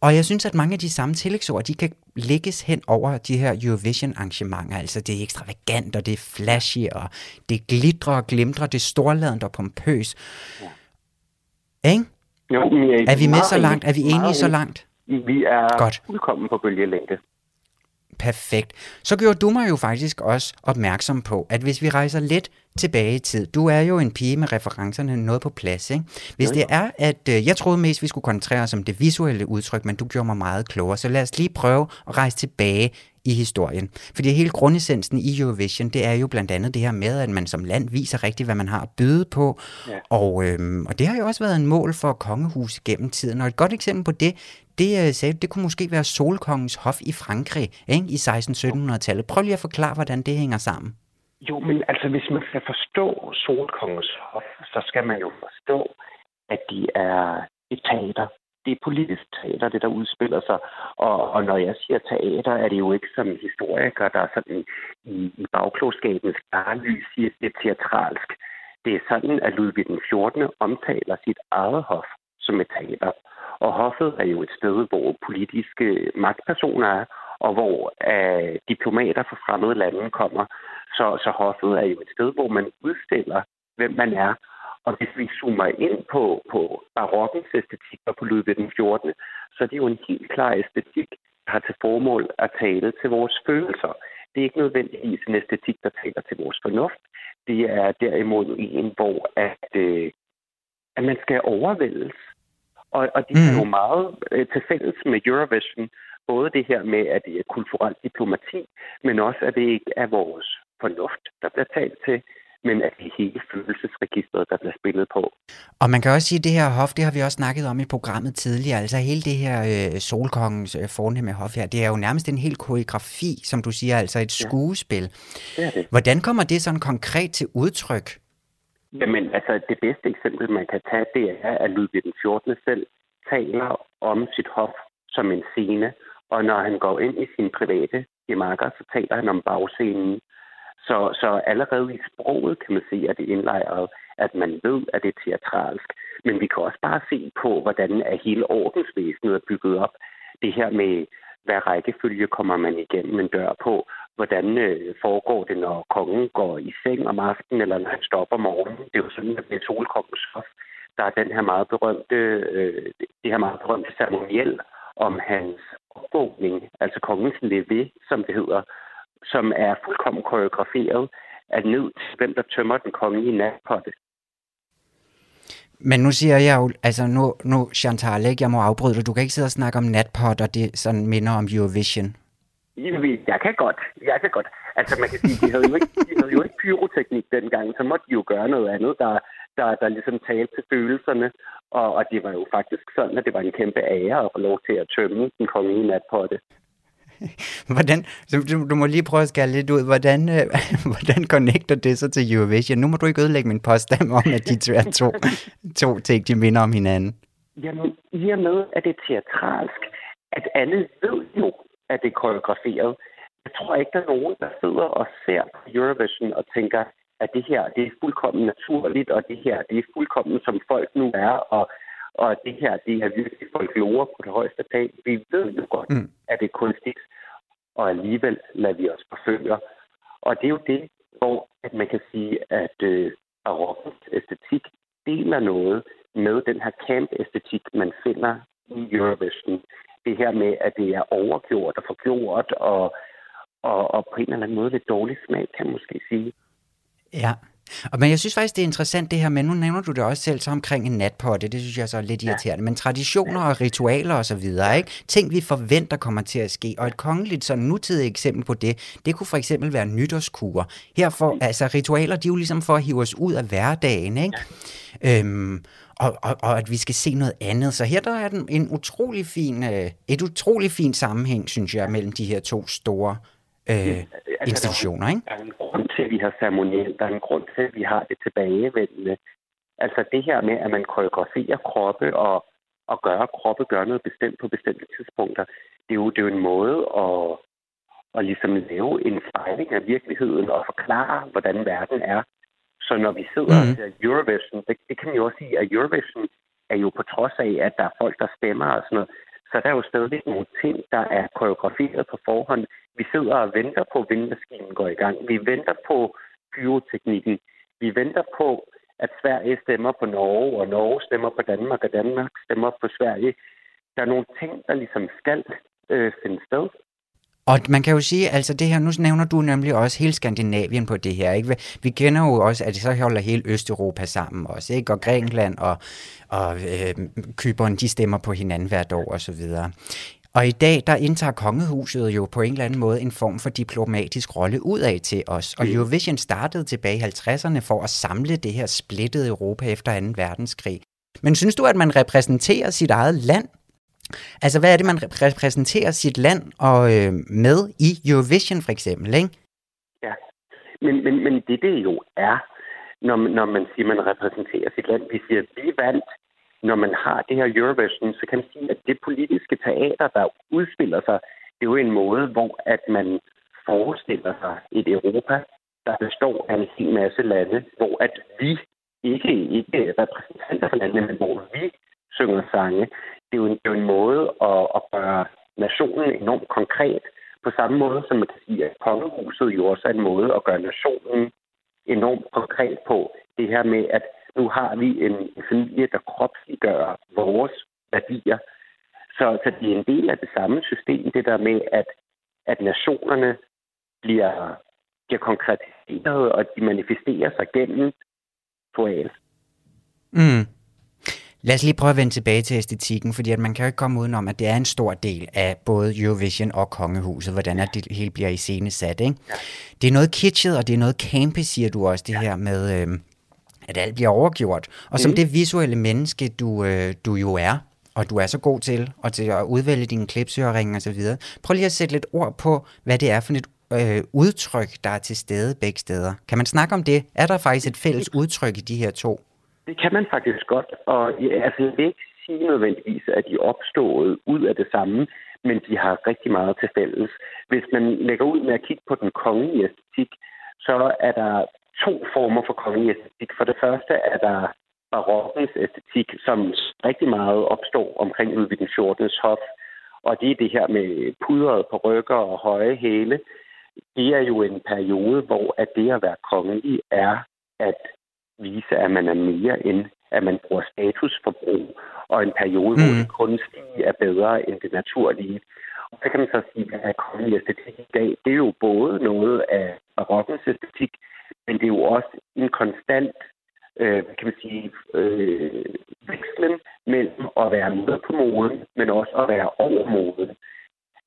Og jeg synes, at mange af de samme tillægsord, de kan lægges hen over de her Eurovision-arrangementer. Altså det er ekstravagant, og det er flashy, og det glitrer og glimtrer, det er storladent og pompøs. Ja. Ikke? Jo, men jeg Er vi med så langt? Er vi enig. enige så langt? Vi er Godt. fuldkommen på bølgelængde. Perfekt. Så gjorde du mig jo faktisk også opmærksom på, at hvis vi rejser lidt tilbage i tid, du er jo en pige med referencerne noget på plads, ikke? Hvis det er, at øh, jeg troede mest, vi skulle koncentrere os om det visuelle udtryk, men du gjorde mig meget klogere, så lad os lige prøve at rejse tilbage i historien. Fordi hele grundessensen i Eurovision, det er jo blandt andet det her med, at man som land viser rigtigt, hvad man har at byde på, Ja. og, øhm, og det har jo også været en mål for kongehus gennem tiden. Og et godt eksempel på det, det, øh, sagde, det kunne måske være Solkongens hof i Frankrig ikke? i 1600-1700-tallet. Prøv lige at forklare, hvordan det hænger sammen. Jo, men altså, hvis man skal forstå Solkongens Hof, så skal man jo forstå, at de er et teater. Det er politisk teater, det der udspiller sig. Og, og når jeg siger teater, er det jo ikke som historiker, der er sådan i, i bagklogskabens klare lys siger, det er teatralsk. Det er sådan, at Ludvig den 14. omtaler sit eget hof som et teater. Og hoffet er jo et sted, hvor politiske magtpersoner er, og hvor øh, diplomater fra fremmede lande kommer. Så, så hoffet er jo et sted, hvor man udstiller, hvem man er. Og hvis vi zoomer ind på, på barokkens æstetik og på Ludvig den 14., så er det jo en helt klar æstetik, der har til formål at tale til vores følelser. Det er ikke nødvendigvis en æstetik, der taler til vores fornuft. Det er derimod en, hvor at, øh, at man skal overvældes. Og, og de er jo meget øh, til fælles med Eurovision. Både det her med, at det er kulturelt diplomati, men også, at det ikke er vores fornuft, der bliver talt til, men at det er hele følelsesregistret, der bliver spillet på. Og man kan også sige, at det her hof, det har vi også snakket om i programmet tidligere. Altså hele det her øh, Solkongens øh, fornemme hof her, det er jo nærmest en hel koreografi, som du siger, altså et skuespil. Det det. Hvordan kommer det sådan konkret til udtryk? Mm. Jamen, altså, det bedste eksempel, man kan tage, det er, at Ludvig den 14. selv taler om sit hof som en scene, og når han går ind i sine private gemakker, så taler han om bagscenen. Så, så allerede i sproget kan man se, at det er indlejret, at man ved, at det er teatralsk. Men vi kan også bare se på, hvordan er hele ordensvæsenet er bygget op. Det her med, hvad rækkefølge kommer man igennem en dør på? Hvordan øh, foregår det, når kongen går i seng om aftenen, eller når han stopper om morgenen? Det er jo sådan, at med solkongens hof, der er den her meget berømte, øh, det her meget berømte ceremoniel om hans opvågning, altså kongens levé, som det hedder, som er fuldkommen koreograferet af ned til hvem, der tømmer den kongelige natpotte. Men nu siger jeg jo, altså nu, nu Chantal, ikke, jeg må afbryde dig. Du kan ikke sidde og snakke om natpot, og det sådan minder om Eurovision. Jeg kan godt, jeg kan godt. Altså man kan sige, de havde jo ikke, de havde jo ikke pyroteknik dengang, så måtte de jo gøre noget andet, der, der, der ligesom talte til følelserne. Og, og det var jo faktisk sådan, at det var en kæmpe ære at få lov til at tømme den kongelige natpotte. Hvordan, du, du må lige prøve at skære lidt ud. Hvordan, øh, hvordan connecter det så til Eurovision? Nu må du ikke ødelægge min påstand om, at de er to, to ting, de minder om hinanden. Jamen, i og med, at det er teatralsk, at alle ved jo, at det er koreograferet. Jeg tror ikke, der er nogen, der sidder og ser på Eurovision og tænker, at det her det er fuldkommen naturligt, og det her det er fuldkommen som folk nu er, og, og det her det er virkelig folklore på det højeste plan. Vi ved jo godt, mm. at det er kunstigt, og alligevel lader vi os forfølge. Og det er jo det, hvor at man kan sige, at øh, barokkens æstetik deler noget med den her camp-æstetik, man finder i Eurovision. Det her med, at det er overgjort og forgjort, og, og, og på en eller anden måde lidt dårlig smag, kan man måske sige. Ja, og, men jeg synes faktisk, det er interessant det her med, nu nævner du det også selv så omkring en natpotte, det synes jeg så er lidt irriterende, men traditioner og ritualer og så videre, ikke? ting vi forventer kommer til at ske, og et kongeligt sådan nutidigt eksempel på det, det kunne for eksempel være nytårskurer. Her for, altså ritualer, de er jo ligesom for at hive os ud af hverdagen, ikke? Øhm, og, og, og at vi skal se noget andet. Så her der er den en utrolig fin, øh, et utrolig fint sammenhæng, synes jeg, mellem de her to store øh, ja, altså, institutioner. Ikke? Der er en grund til, at vi har ceremoniel. Der er en grund til, at vi har det tilbagevendende. Altså det her med, at man koreograferer kroppe og, og gør kroppe gør noget bestemt på bestemte tidspunkter. Det er jo, det er jo en måde at, at ligesom lave en fejling af virkeligheden og forklare, hvordan verden er. Så når vi sidder mm. og ser Eurovision, det, det kan man jo også sige, at Eurovision er jo på trods af, at der er folk, der stemmer og sådan noget, så der er jo stadig nogle ting, der er koreograferet på forhånd. Vi sidder og venter på, at vindmaskinen går i gang. Vi venter på pyroteknikken. Vi venter på, at Sverige stemmer på Norge, og Norge stemmer på Danmark, og Danmark stemmer på Sverige. Der er nogle ting, der ligesom skal øh, finde sted. Og man kan jo sige, altså det her, nu nævner du nemlig også hele Skandinavien på det her, ikke? Vi kender jo også, at det så holder hele Østeuropa sammen også, ikke? Og Grækenland og, og øh, Kyberen, de stemmer på hinanden hvert år og så videre. Og i dag, der indtager kongehuset jo på en eller anden måde en form for diplomatisk rolle udad til os. Og Eurovision startede tilbage i 50'erne for at samle det her splittede Europa efter 2. verdenskrig. Men synes du, at man repræsenterer sit eget land Altså, hvad er det, man repræsenterer sit land og øh, med i Eurovision for eksempel, ikke? Ja, men, men, men det det jo er, når, når man siger, man repræsenterer sit land. Vi siger, vi vandt, når man har det her Eurovision, så kan man sige, at det politiske teater, der udspiller sig, det er jo en måde, hvor at man forestiller sig et Europa, der består af en hel masse lande, hvor at vi ikke, ikke repræsentanter for landene, men hvor vi synger sange. Det er jo en, det er jo en måde at, at gøre nationen enormt konkret, på samme måde som man kan sige, at kongehuset jo også er en måde at gøre nationen enormt konkret på. Det her med, at nu har vi en, en familie, der kropsliggør vores værdier. Så, så det er en del af det samme system, det der med, at, at nationerne bliver, bliver konkretiseret, og de manifesterer sig gennem poal. Mm. Lad os lige prøve at vende tilbage til æstetikken, fordi at man kan jo ikke komme udenom, at det er en stor del af både Eurovision og Kongehuset, hvordan det hele bliver iscenesat. Ikke? Det er noget kitschet, og det er noget campy, siger du også, det ja. her med, øh, at alt bliver overgjort. Og som mm. det visuelle menneske, du, øh, du jo er, og du er så god til, og til at udvælge dine klipsøring og så videre. Prøv lige at sætte lidt ord på, hvad det er for et øh, udtryk, der er til stede begge steder. Kan man snakke om det? Er der faktisk et fælles udtryk i de her to? Det kan man faktisk godt, og altså, jeg vil ikke sige nødvendigvis, at de opstået ud af det samme, men de har rigtig meget til fælles. Hvis man lægger ud med at kigge på den kongelige æstetik, så er der to former for kongelig æstetik. For det første er der barokkens æstetik, som rigtig meget opstår omkring Ludvig den 14. hof, og det er det her med pudret på rykker og høje hæle. Det er jo en periode, hvor at det at være kongelig er at vise, at man er mere end at man bruger statusforbrug, og en periode, mm. hvor det kunstige er bedre end det naturlige. Og så kan man så sige, at kongelig æstetik i dag, det er jo både noget af barokkens æstetik, men det er jo også en konstant, øh, kan man sige, øh, vekslen mellem at være med på moden, men også at være over moden.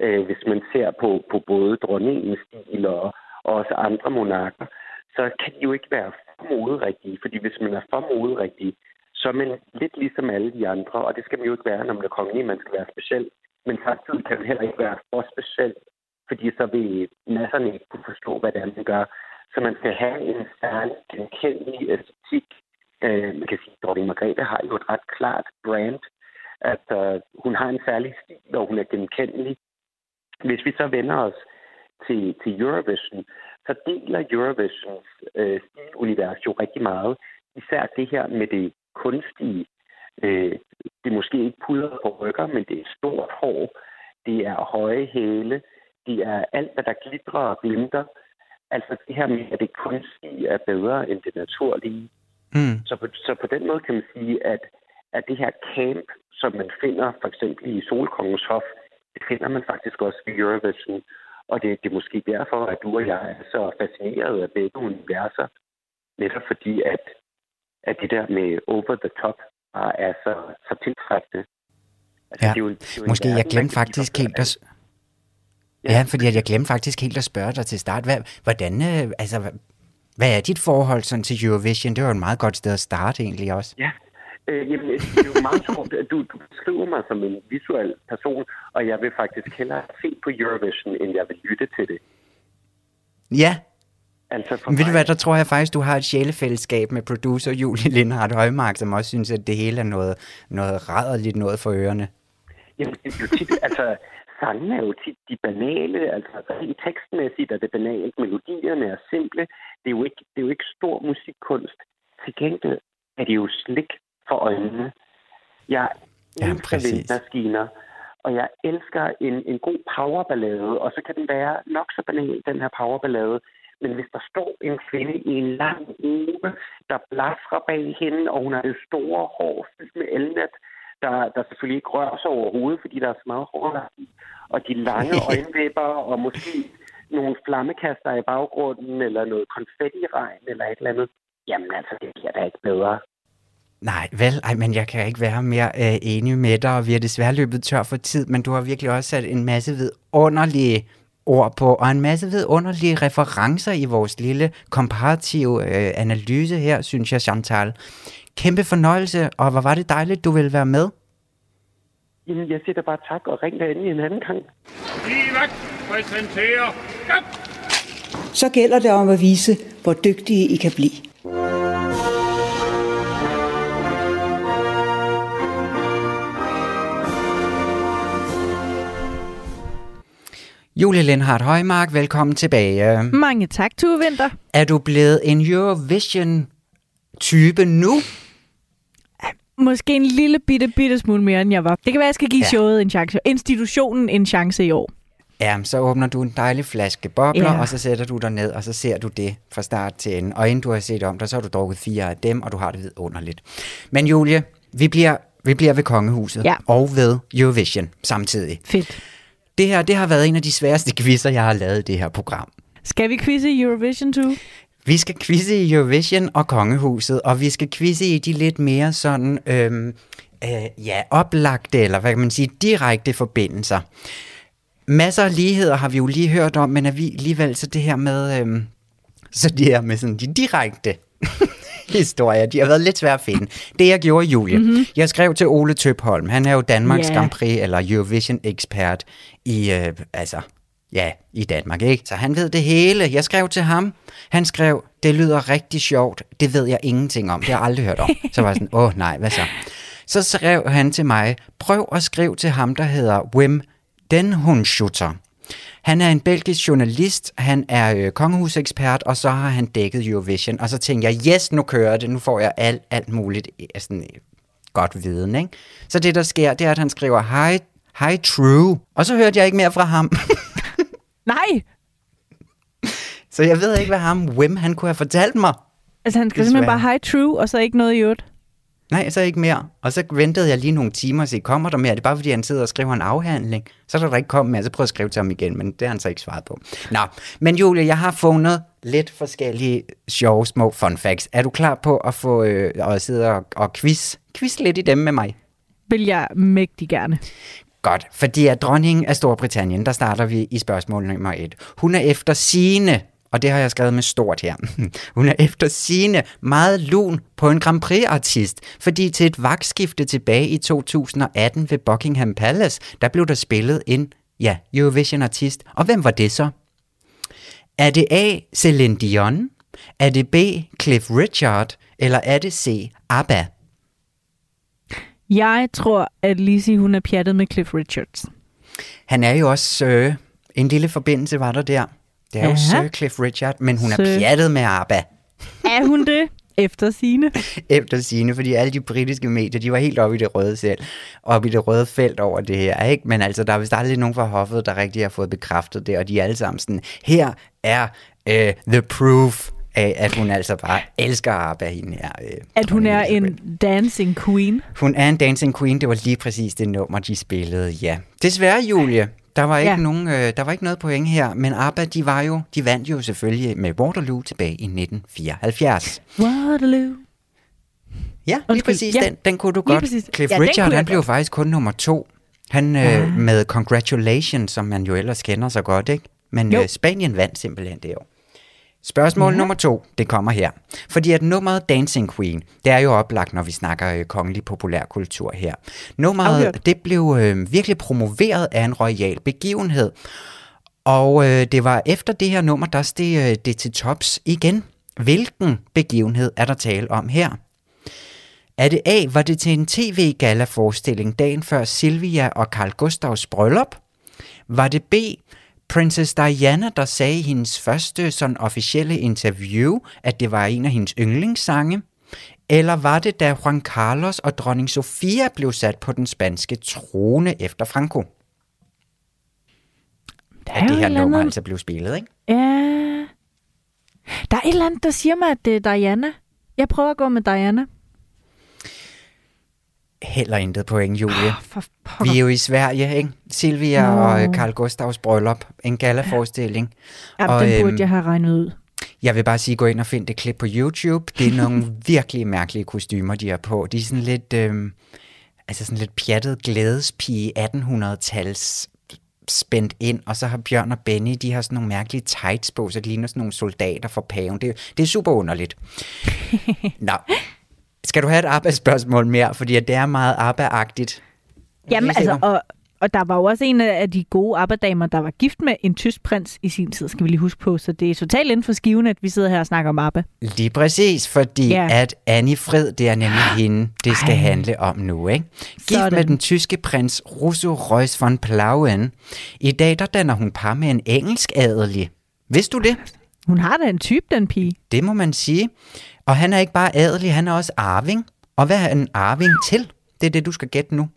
Øh, hvis man ser på, på både dronningens stil og, og også andre monarker, så kan de jo ikke være for moderigtige, fordi hvis man er for moderigtig, så er man lidt ligesom alle de andre, og det skal man jo ikke være, når man er kongelig, man skal være speciel. Men samtidig kan man heller ikke være for speciel, fordi så vil masserne ikke kunne forstå, hvad det er, man gør. Så man skal have en særlig genkendelig æstetik. Øh, man kan sige, at dronning Margrethe har jo et ret klart brand. At øh, hun har en særlig stil, og hun er genkendelig. Hvis vi så vender os til, til Eurovision, så deler Eurovisions øh, stilunivers jo rigtig meget. Især det her med det kunstige. Øh, det er måske ikke pudret på rykker, men det er stort hår. Det er høje hæle. Det er alt, hvad der glitrer og glimter. Altså det her med, at det kunstige er bedre end det naturlige. Mm. Så, på, så på den måde kan man sige, at, at det her camp, som man finder for eksempel i Solkongens Hof, det finder man faktisk også i Eurovision. Og det, det er måske derfor, at du og jeg er så fascineret af begge universer. Netop fordi, at, at det der med over the top er så, så tiltrækkende. Altså, ja. det er jo, det er jo måske jeg glemte faktisk helt at... Ja, fordi jeg glemte faktisk helt at spørge dig til start. Hvad, hvordan, øh, altså, Hvad er dit forhold sådan til Eurovision? Det var et meget godt sted at starte egentlig også. Ja, øh, jamen, det er jo meget sjovt. Du, du beskriver mig som en visuel person, og jeg vil faktisk hellere se på Eurovision, end jeg vil lytte til det. Ja, Altså for men ved du hvad, der tror jeg faktisk, du har et sjælefællesskab med producer Julie Lindhardt Højmark, som også synes, at det hele er noget, noget rædderligt noget for ørerne. Jamen, det er jo tit, altså, sangene er jo tit de banale, altså rent tekstmæssigt er det banalt, melodierne er simple, det er jo ikke, det er jo ikke stor musikkunst. Til gengæld er det jo slik for øjnene. Jeg Ja, elsker præcis. vindmaskiner, og jeg elsker en, en god powerballade, og så kan den være nok så banal, den her powerballade, men hvis der står en kvinde i en lang uge, der blafrer bag hende, og hun har det store hår fyldt med elnet, der, der selvfølgelig ikke rører sig overhovedet, fordi der er så meget hår, og de lange øjenvipper, og måske nogle flammekaster i baggrunden, eller noget konfettiregn, eller et eller andet. Jamen altså, det bliver da ikke bedre. Nej, vel, ej, men jeg kan ikke være mere øh, enig med dig, og vi er desværre løbet tør for tid, men du har virkelig også sat en masse vidunderlige ord på, og en masse vidunderlige referencer i vores lille komparative øh, analyse her, synes jeg, Chantal. Kæmpe fornøjelse, og hvor var det dejligt, du ville være med. Jamen, jeg siger da bare tak, og ring dig endelig en anden gang. Livac præsenterer... Ja. Så gælder det om at vise, hvor dygtige I kan blive. Julie Lindhardt Højmark, velkommen tilbage. Mange tak, Tue Vinter. Er du blevet en Eurovision-type nu? Måske en lille bitte, bitte smule mere, end jeg var. Det kan være, jeg skal give Ja. ja. showet en chance. Institutionen en chance i år. Ja, så åbner du en dejlig flaske bobler, Ja. og så sætter du dig ned, og så ser du det fra start til ende. Og inden du har set om dig, så har du drukket fire af dem, og du har det vidunderligt. Men Julie, vi bliver, vi bliver ved Kongehuset Ja. og ved Eurovision samtidig. Fedt. Det her, det har været en af de sværeste quizzer, jeg har lavet i det her program. Skal vi quizze Eurovision 2? Vi skal quizze i Eurovision og Kongehuset, og vi skal quizze i de lidt mere sådan, øhm, øh, ja, oplagte, eller hvad kan man sige, direkte forbindelser. Masser af ligheder har vi jo lige hørt om, men er vi alligevel så det her med, øhm, så det her med sådan de direkte historier, de har været lidt svære at finde. Det jeg gjorde, Julie, mm-hmm. jeg skrev til Ole Tøpholm, han er jo Danmarks Ja. Grand Prix, eller Eurovision-ekspert i, øh, altså, ja, i Danmark, ikke? Så han ved det hele. Jeg skrev til ham, han skrev, det lyder rigtig sjovt, det ved jeg ingenting om, det har jeg aldrig hørt om. Så var jeg sådan, åh nej, hvad så? Så skrev han til mig, prøv at skrive til ham, der hedder Wim Denhundschutter. Han er en belgisk journalist, han er øh, kongehusekspert, og så har han dækket Eurovision. Og så tænkte jeg, yes, nu kører det, nu får jeg alt, alt muligt øh, sådan, øh, godt viden. Ikke? Så det, der sker, det er, at han skriver, hi, hi true. Og så hørte jeg ikke mere fra ham. Nej! så jeg ved ikke, hvad ham Wim, han kunne have fortalt mig. Altså, han Desværre. simpelthen bare hi true, og så ikke noget i øvrigt. Nej, så ikke mere. Og så ventede jeg lige nogle timer og se, kommer der mere? Det er bare, fordi han sidder og skriver en afhandling. Så er der ikke kommet mere, så prøver jeg at skrive til ham igen, men det har han så ikke svaret på. Nå, men Julie, jeg har fundet lidt forskellige sjove små fun facts. Er du klar på at få øh, at sidde og, og quiz, quiz lidt i dem med mig? Vil jeg mægtig gerne. Godt, fordi at dronningen af Storbritannien, der starter vi i spørgsmål nummer et. Hun er efter sine, og det har jeg skrevet med stort her, hun er efter sine meget lun på en Grand Prix-artist, fordi til et vagtskifte tilbage i 2018 ved Buckingham Palace, der blev der spillet en, ja, Eurovision-artist. Og hvem var det så? Er det A. Celine Dion? Er det B. Cliff Richard? Eller er det C. ABBA? Jeg tror, at Lizzie, hun er pjattet med Cliff Richards. Han er jo også Sir. En lille forbindelse var der der. Det er jo Ja. Sir Cliff Richard, men hun er Sir. pjattet med ABBA Er hun det? Efter sine. efter sine, fordi alle de britiske medier, de var helt oppe i det røde selv, oppe i det røde felt over det her, ikke? Men altså, der er vist aldrig nogen fra hoffet, der rigtig har fået bekræftet det, og de er alle sammen sådan, her er øh, the proof af, at hun altså bare elsker ABBA, hende her. Øh, At hun er en dancing queen. Hun er en dancing queen, det var lige præcis det nummer, de spillede, ja. Desværre, Julie, der var ikke, Ja. nogen, øh, der var ikke noget point her, men ABBA, de, var jo, de vandt jo selvfølgelig med Waterloo tilbage i 1974. Waterloo. Ja, lige Undskyld, præcis, ja. den, den kunne du godt. Cliff Ja, Richard, han blev godt. faktisk kun nummer to. Han øh, med Congratulations, som man jo ellers kender så godt, ikke? Men Jo. øh, Spanien vandt simpelthen det år. Spørgsmål ja. nummer to, det kommer her. Fordi at nummeret Dancing Queen, det er jo oplagt, når vi snakker øh, kongelig populærkultur her. Nummeret, Afhørt. det blev øh, virkelig promoveret af en royal begivenhed. Og øh, det var efter det her nummer, der steg øh, det til tops igen. Hvilken begivenhed er der tale om her? Er det A, var det til en tv-gala-forestilling dagen før Silvia og Carl Gustavs bryllup? Var det B, Princess Diana, der sagde i hendes første sådan officielle interview, at det var en af hendes yndlingssange? Eller var det, da Juan Carlos og dronning Sofia blev sat på den spanske trone efter Franco? Der At jo det her nummer andet- altså blev spillet, ikke? Ja. Der er et eller andet, der siger mig, at det er Diana. Jeg prøver at gå med Diana. Heller intet point, Julie. For Vi er jo i Sverige, ikke? Silvia Nå. og Carl Gustavs bryllup. En gala-forestilling. Jamen, Og, den burde øhm, jeg have regnet ud. Jeg vil bare sige, gå ind og find det klip på YouTube. Det er nogle virkelig mærkelige kostymer, de har på. De er sådan lidt, øh, altså sådan lidt pjattet glædespige 1800-tals spændt ind, og så har Bjørn og Benny, de har sådan nogle mærkelige tights på, så de ligner sådan nogle soldater for paven. Det, det er super underligt. Nå, skal du have et ABBA-spørgsmål mere, fordi det er meget ABBA-agtigt? Jamen, altså, og, og der var jo også en af de gode arbejdamer, der var gift med en tysk prins i sin tid, skal vi lige huske på. Så det er totalt inden for skiven, at vi sidder her og snakker om ABBA. Lige præcis, fordi Ja. at Annie Frid, det er nemlig hende, det skal Ej. Ej. handle om nu. Ikke? Gift Sådan. med den tyske prins Russo Reus von Plauen. I dag der danner hun par med en engelsk adelig. Vidste du det? Hun har da en type, den pige. Det må man sige. Og han er ikke bare adelig, han er også arving. Og hvad er han arving til? Det er det, du skal gætte nu.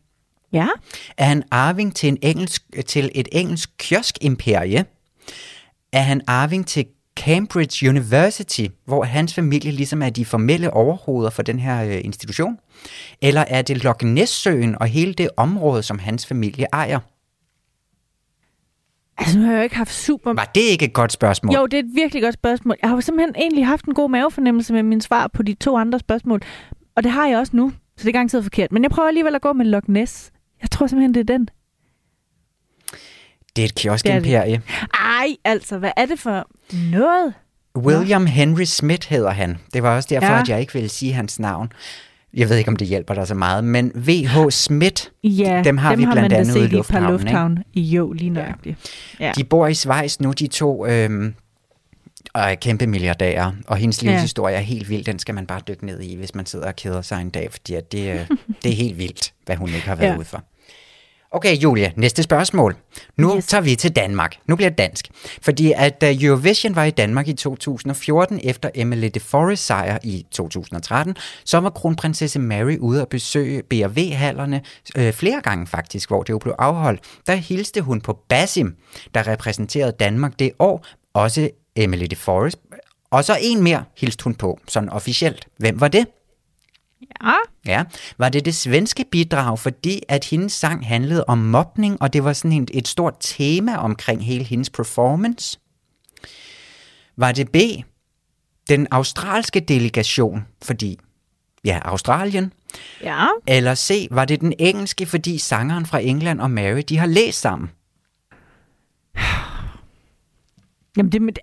Ja. Er han arving til, en engelsk, til et engelsk kioskimperie? Er han arving til Cambridge University, hvor hans familie ligesom er de formelle overhoveder for den her øh, institution? Eller er det Loch Ness-søen og hele det område, som hans familie ejer? Altså, nu har jeg jo ikke haft super... Var det ikke et godt spørgsmål? Jo, det er et virkelig godt spørgsmål. Jeg har jo simpelthen egentlig haft en god mavefornemmelse med mine svar på de to andre spørgsmål. Og det har jeg også nu, så det er garanteret forkert. Men jeg prøver alligevel at gå med Loch Ness. Jeg tror simpelthen, det er den. Det er et kioskimperie. Ej, altså, hvad er det for noget? William Henry Smith hedder han. Det var også derfor, Ja. ja. at jeg ikke ville sige hans navn. Jeg ved ikke, om det hjælper dig så meget, men V.H. Smith, Ja, dem har dem vi har blandt andet set ude i par lufthavnen. ikke? lufthavn. Jo, lige nøjagtigt. Ja. De bor i Schweiz nu, de to øhm, og er kæmpe milliardærer, og hendes Ja. livshistorie er helt vild. Den skal man bare dykke ned i, hvis man sidder og keder sig en dag, fordi at det, det er helt vildt, hvad hun ikke har været Ja. ja. ude for. Okay, Julia, næste spørgsmål. Nu yes. tager vi til Danmark. Nu bliver det dansk. Fordi at da Eurovision var i Danmark i 2014, efter Emily de Forest sejr i 2013, så var kronprinsesse Mary ude at besøge B&V-hallerne øh, flere gange faktisk, hvor det jo blev afholdt. Der hilste hun på Basim, der repræsenterede Danmark det år, også Emily de Forest. Og så en mere hilste hun på, sådan officielt. Hvem var det? Ja. Ja, var det det svenske bidrag, fordi at hendes sang handlede om mobning, og det var sådan et, et stort tema omkring hele hendes performance? Var det B, den australske delegation, fordi, ja, Australien? Ja. Eller C, var det den engelske, fordi sangeren fra England og Mary, de har læst sammen? Jamen, det, med,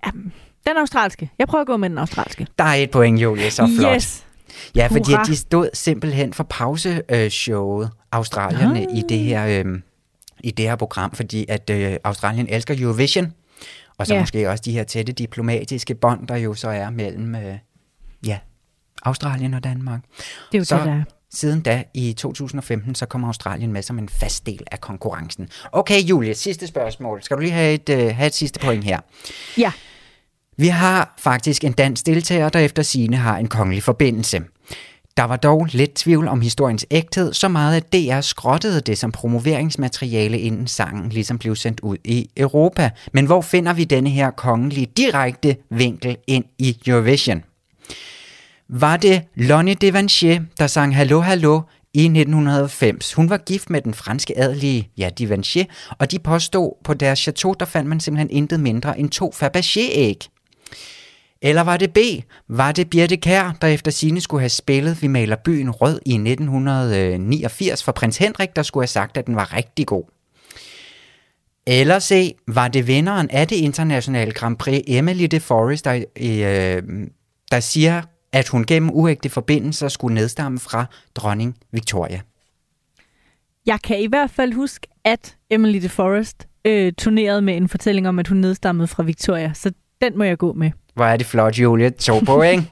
den australske. Jeg prøver at gå med den australske. Der er et point, Julie, så flot. Yes. Ja, fordi Hurra. at de stod simpelthen for pauseshowet, australierne, Ah. i det her øh, i det her program, fordi at øh, Australien elsker Eurovision, og så Ja. måske også de her tætte diplomatiske bånd, der jo så er mellem øh, ja, Australien og Danmark. Det er jo så, det, der er. Siden da, i 2015, så kommer Australien med som en fast del af konkurrencen. Okay, Julie, sidste spørgsmål. Skal du lige have et, øh, have et sidste point her? Ja. Vi har faktisk en dansk deltager, der efter sine har en kongelig forbindelse. Der var dog lidt tvivl om historiens ægthed, så meget at DR skrottede det som promoveringsmateriale, inden sangen ligesom blev sendt ud i Europa. Men hvor finder vi denne her kongelige direkte vinkel ind i Eurovision? Var det Lonnie Devanchier, der sang Hallo Hallo i 1990. Hun var gift med den franske adelige, ja, Devanchier, og de påstod på deres chateau, der fandt man simpelthen intet mindre end to Fabergé-æg. Eller var det B? Var det Birte Kær, der efter sine skulle have spillet Vi maler byen rød i 1989 for prins Henrik, der skulle have sagt, at den var rigtig god? Eller C. Var det vinderen af det internationale Grand Prix, Emily de Forest, der, øh, der siger, at hun gennem uægte forbindelser skulle nedstamme fra dronning Victoria? Jeg kan i hvert fald huske, at Emily de Forest øh, turnerede med en fortælling om, at hun nedstammede fra Victoria, så den må jeg gå med. Hvor er det flot, Julie. To point.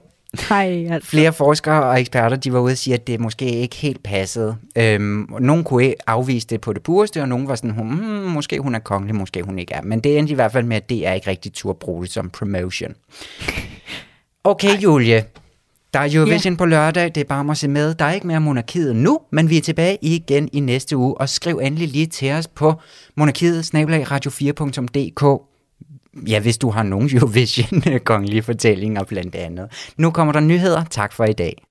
Hej, altså. Flere forskere og eksperter, de var ude og sige, at det måske ikke helt passede. Øhm, nogle kunne afvise det på det pureste, og nogle var sådan, hmm, måske hun er kongelig, måske hun ikke er. Men det endte i hvert fald med, at det er ikke rigtig tur bruge det som promotion. Okay, Ej. Julie. Der er Eurovision yeah. på lørdag, det er bare om at se med. Der er ikke mere monarkiet nu, men vi er tilbage igen i næste uge, og skriv endelig lige til os på monarkiet radio4.dk ja, hvis du har nogen Eurovision øh, kongelige fortællinger blandt andet. Nu kommer der nyheder. Tak for i dag.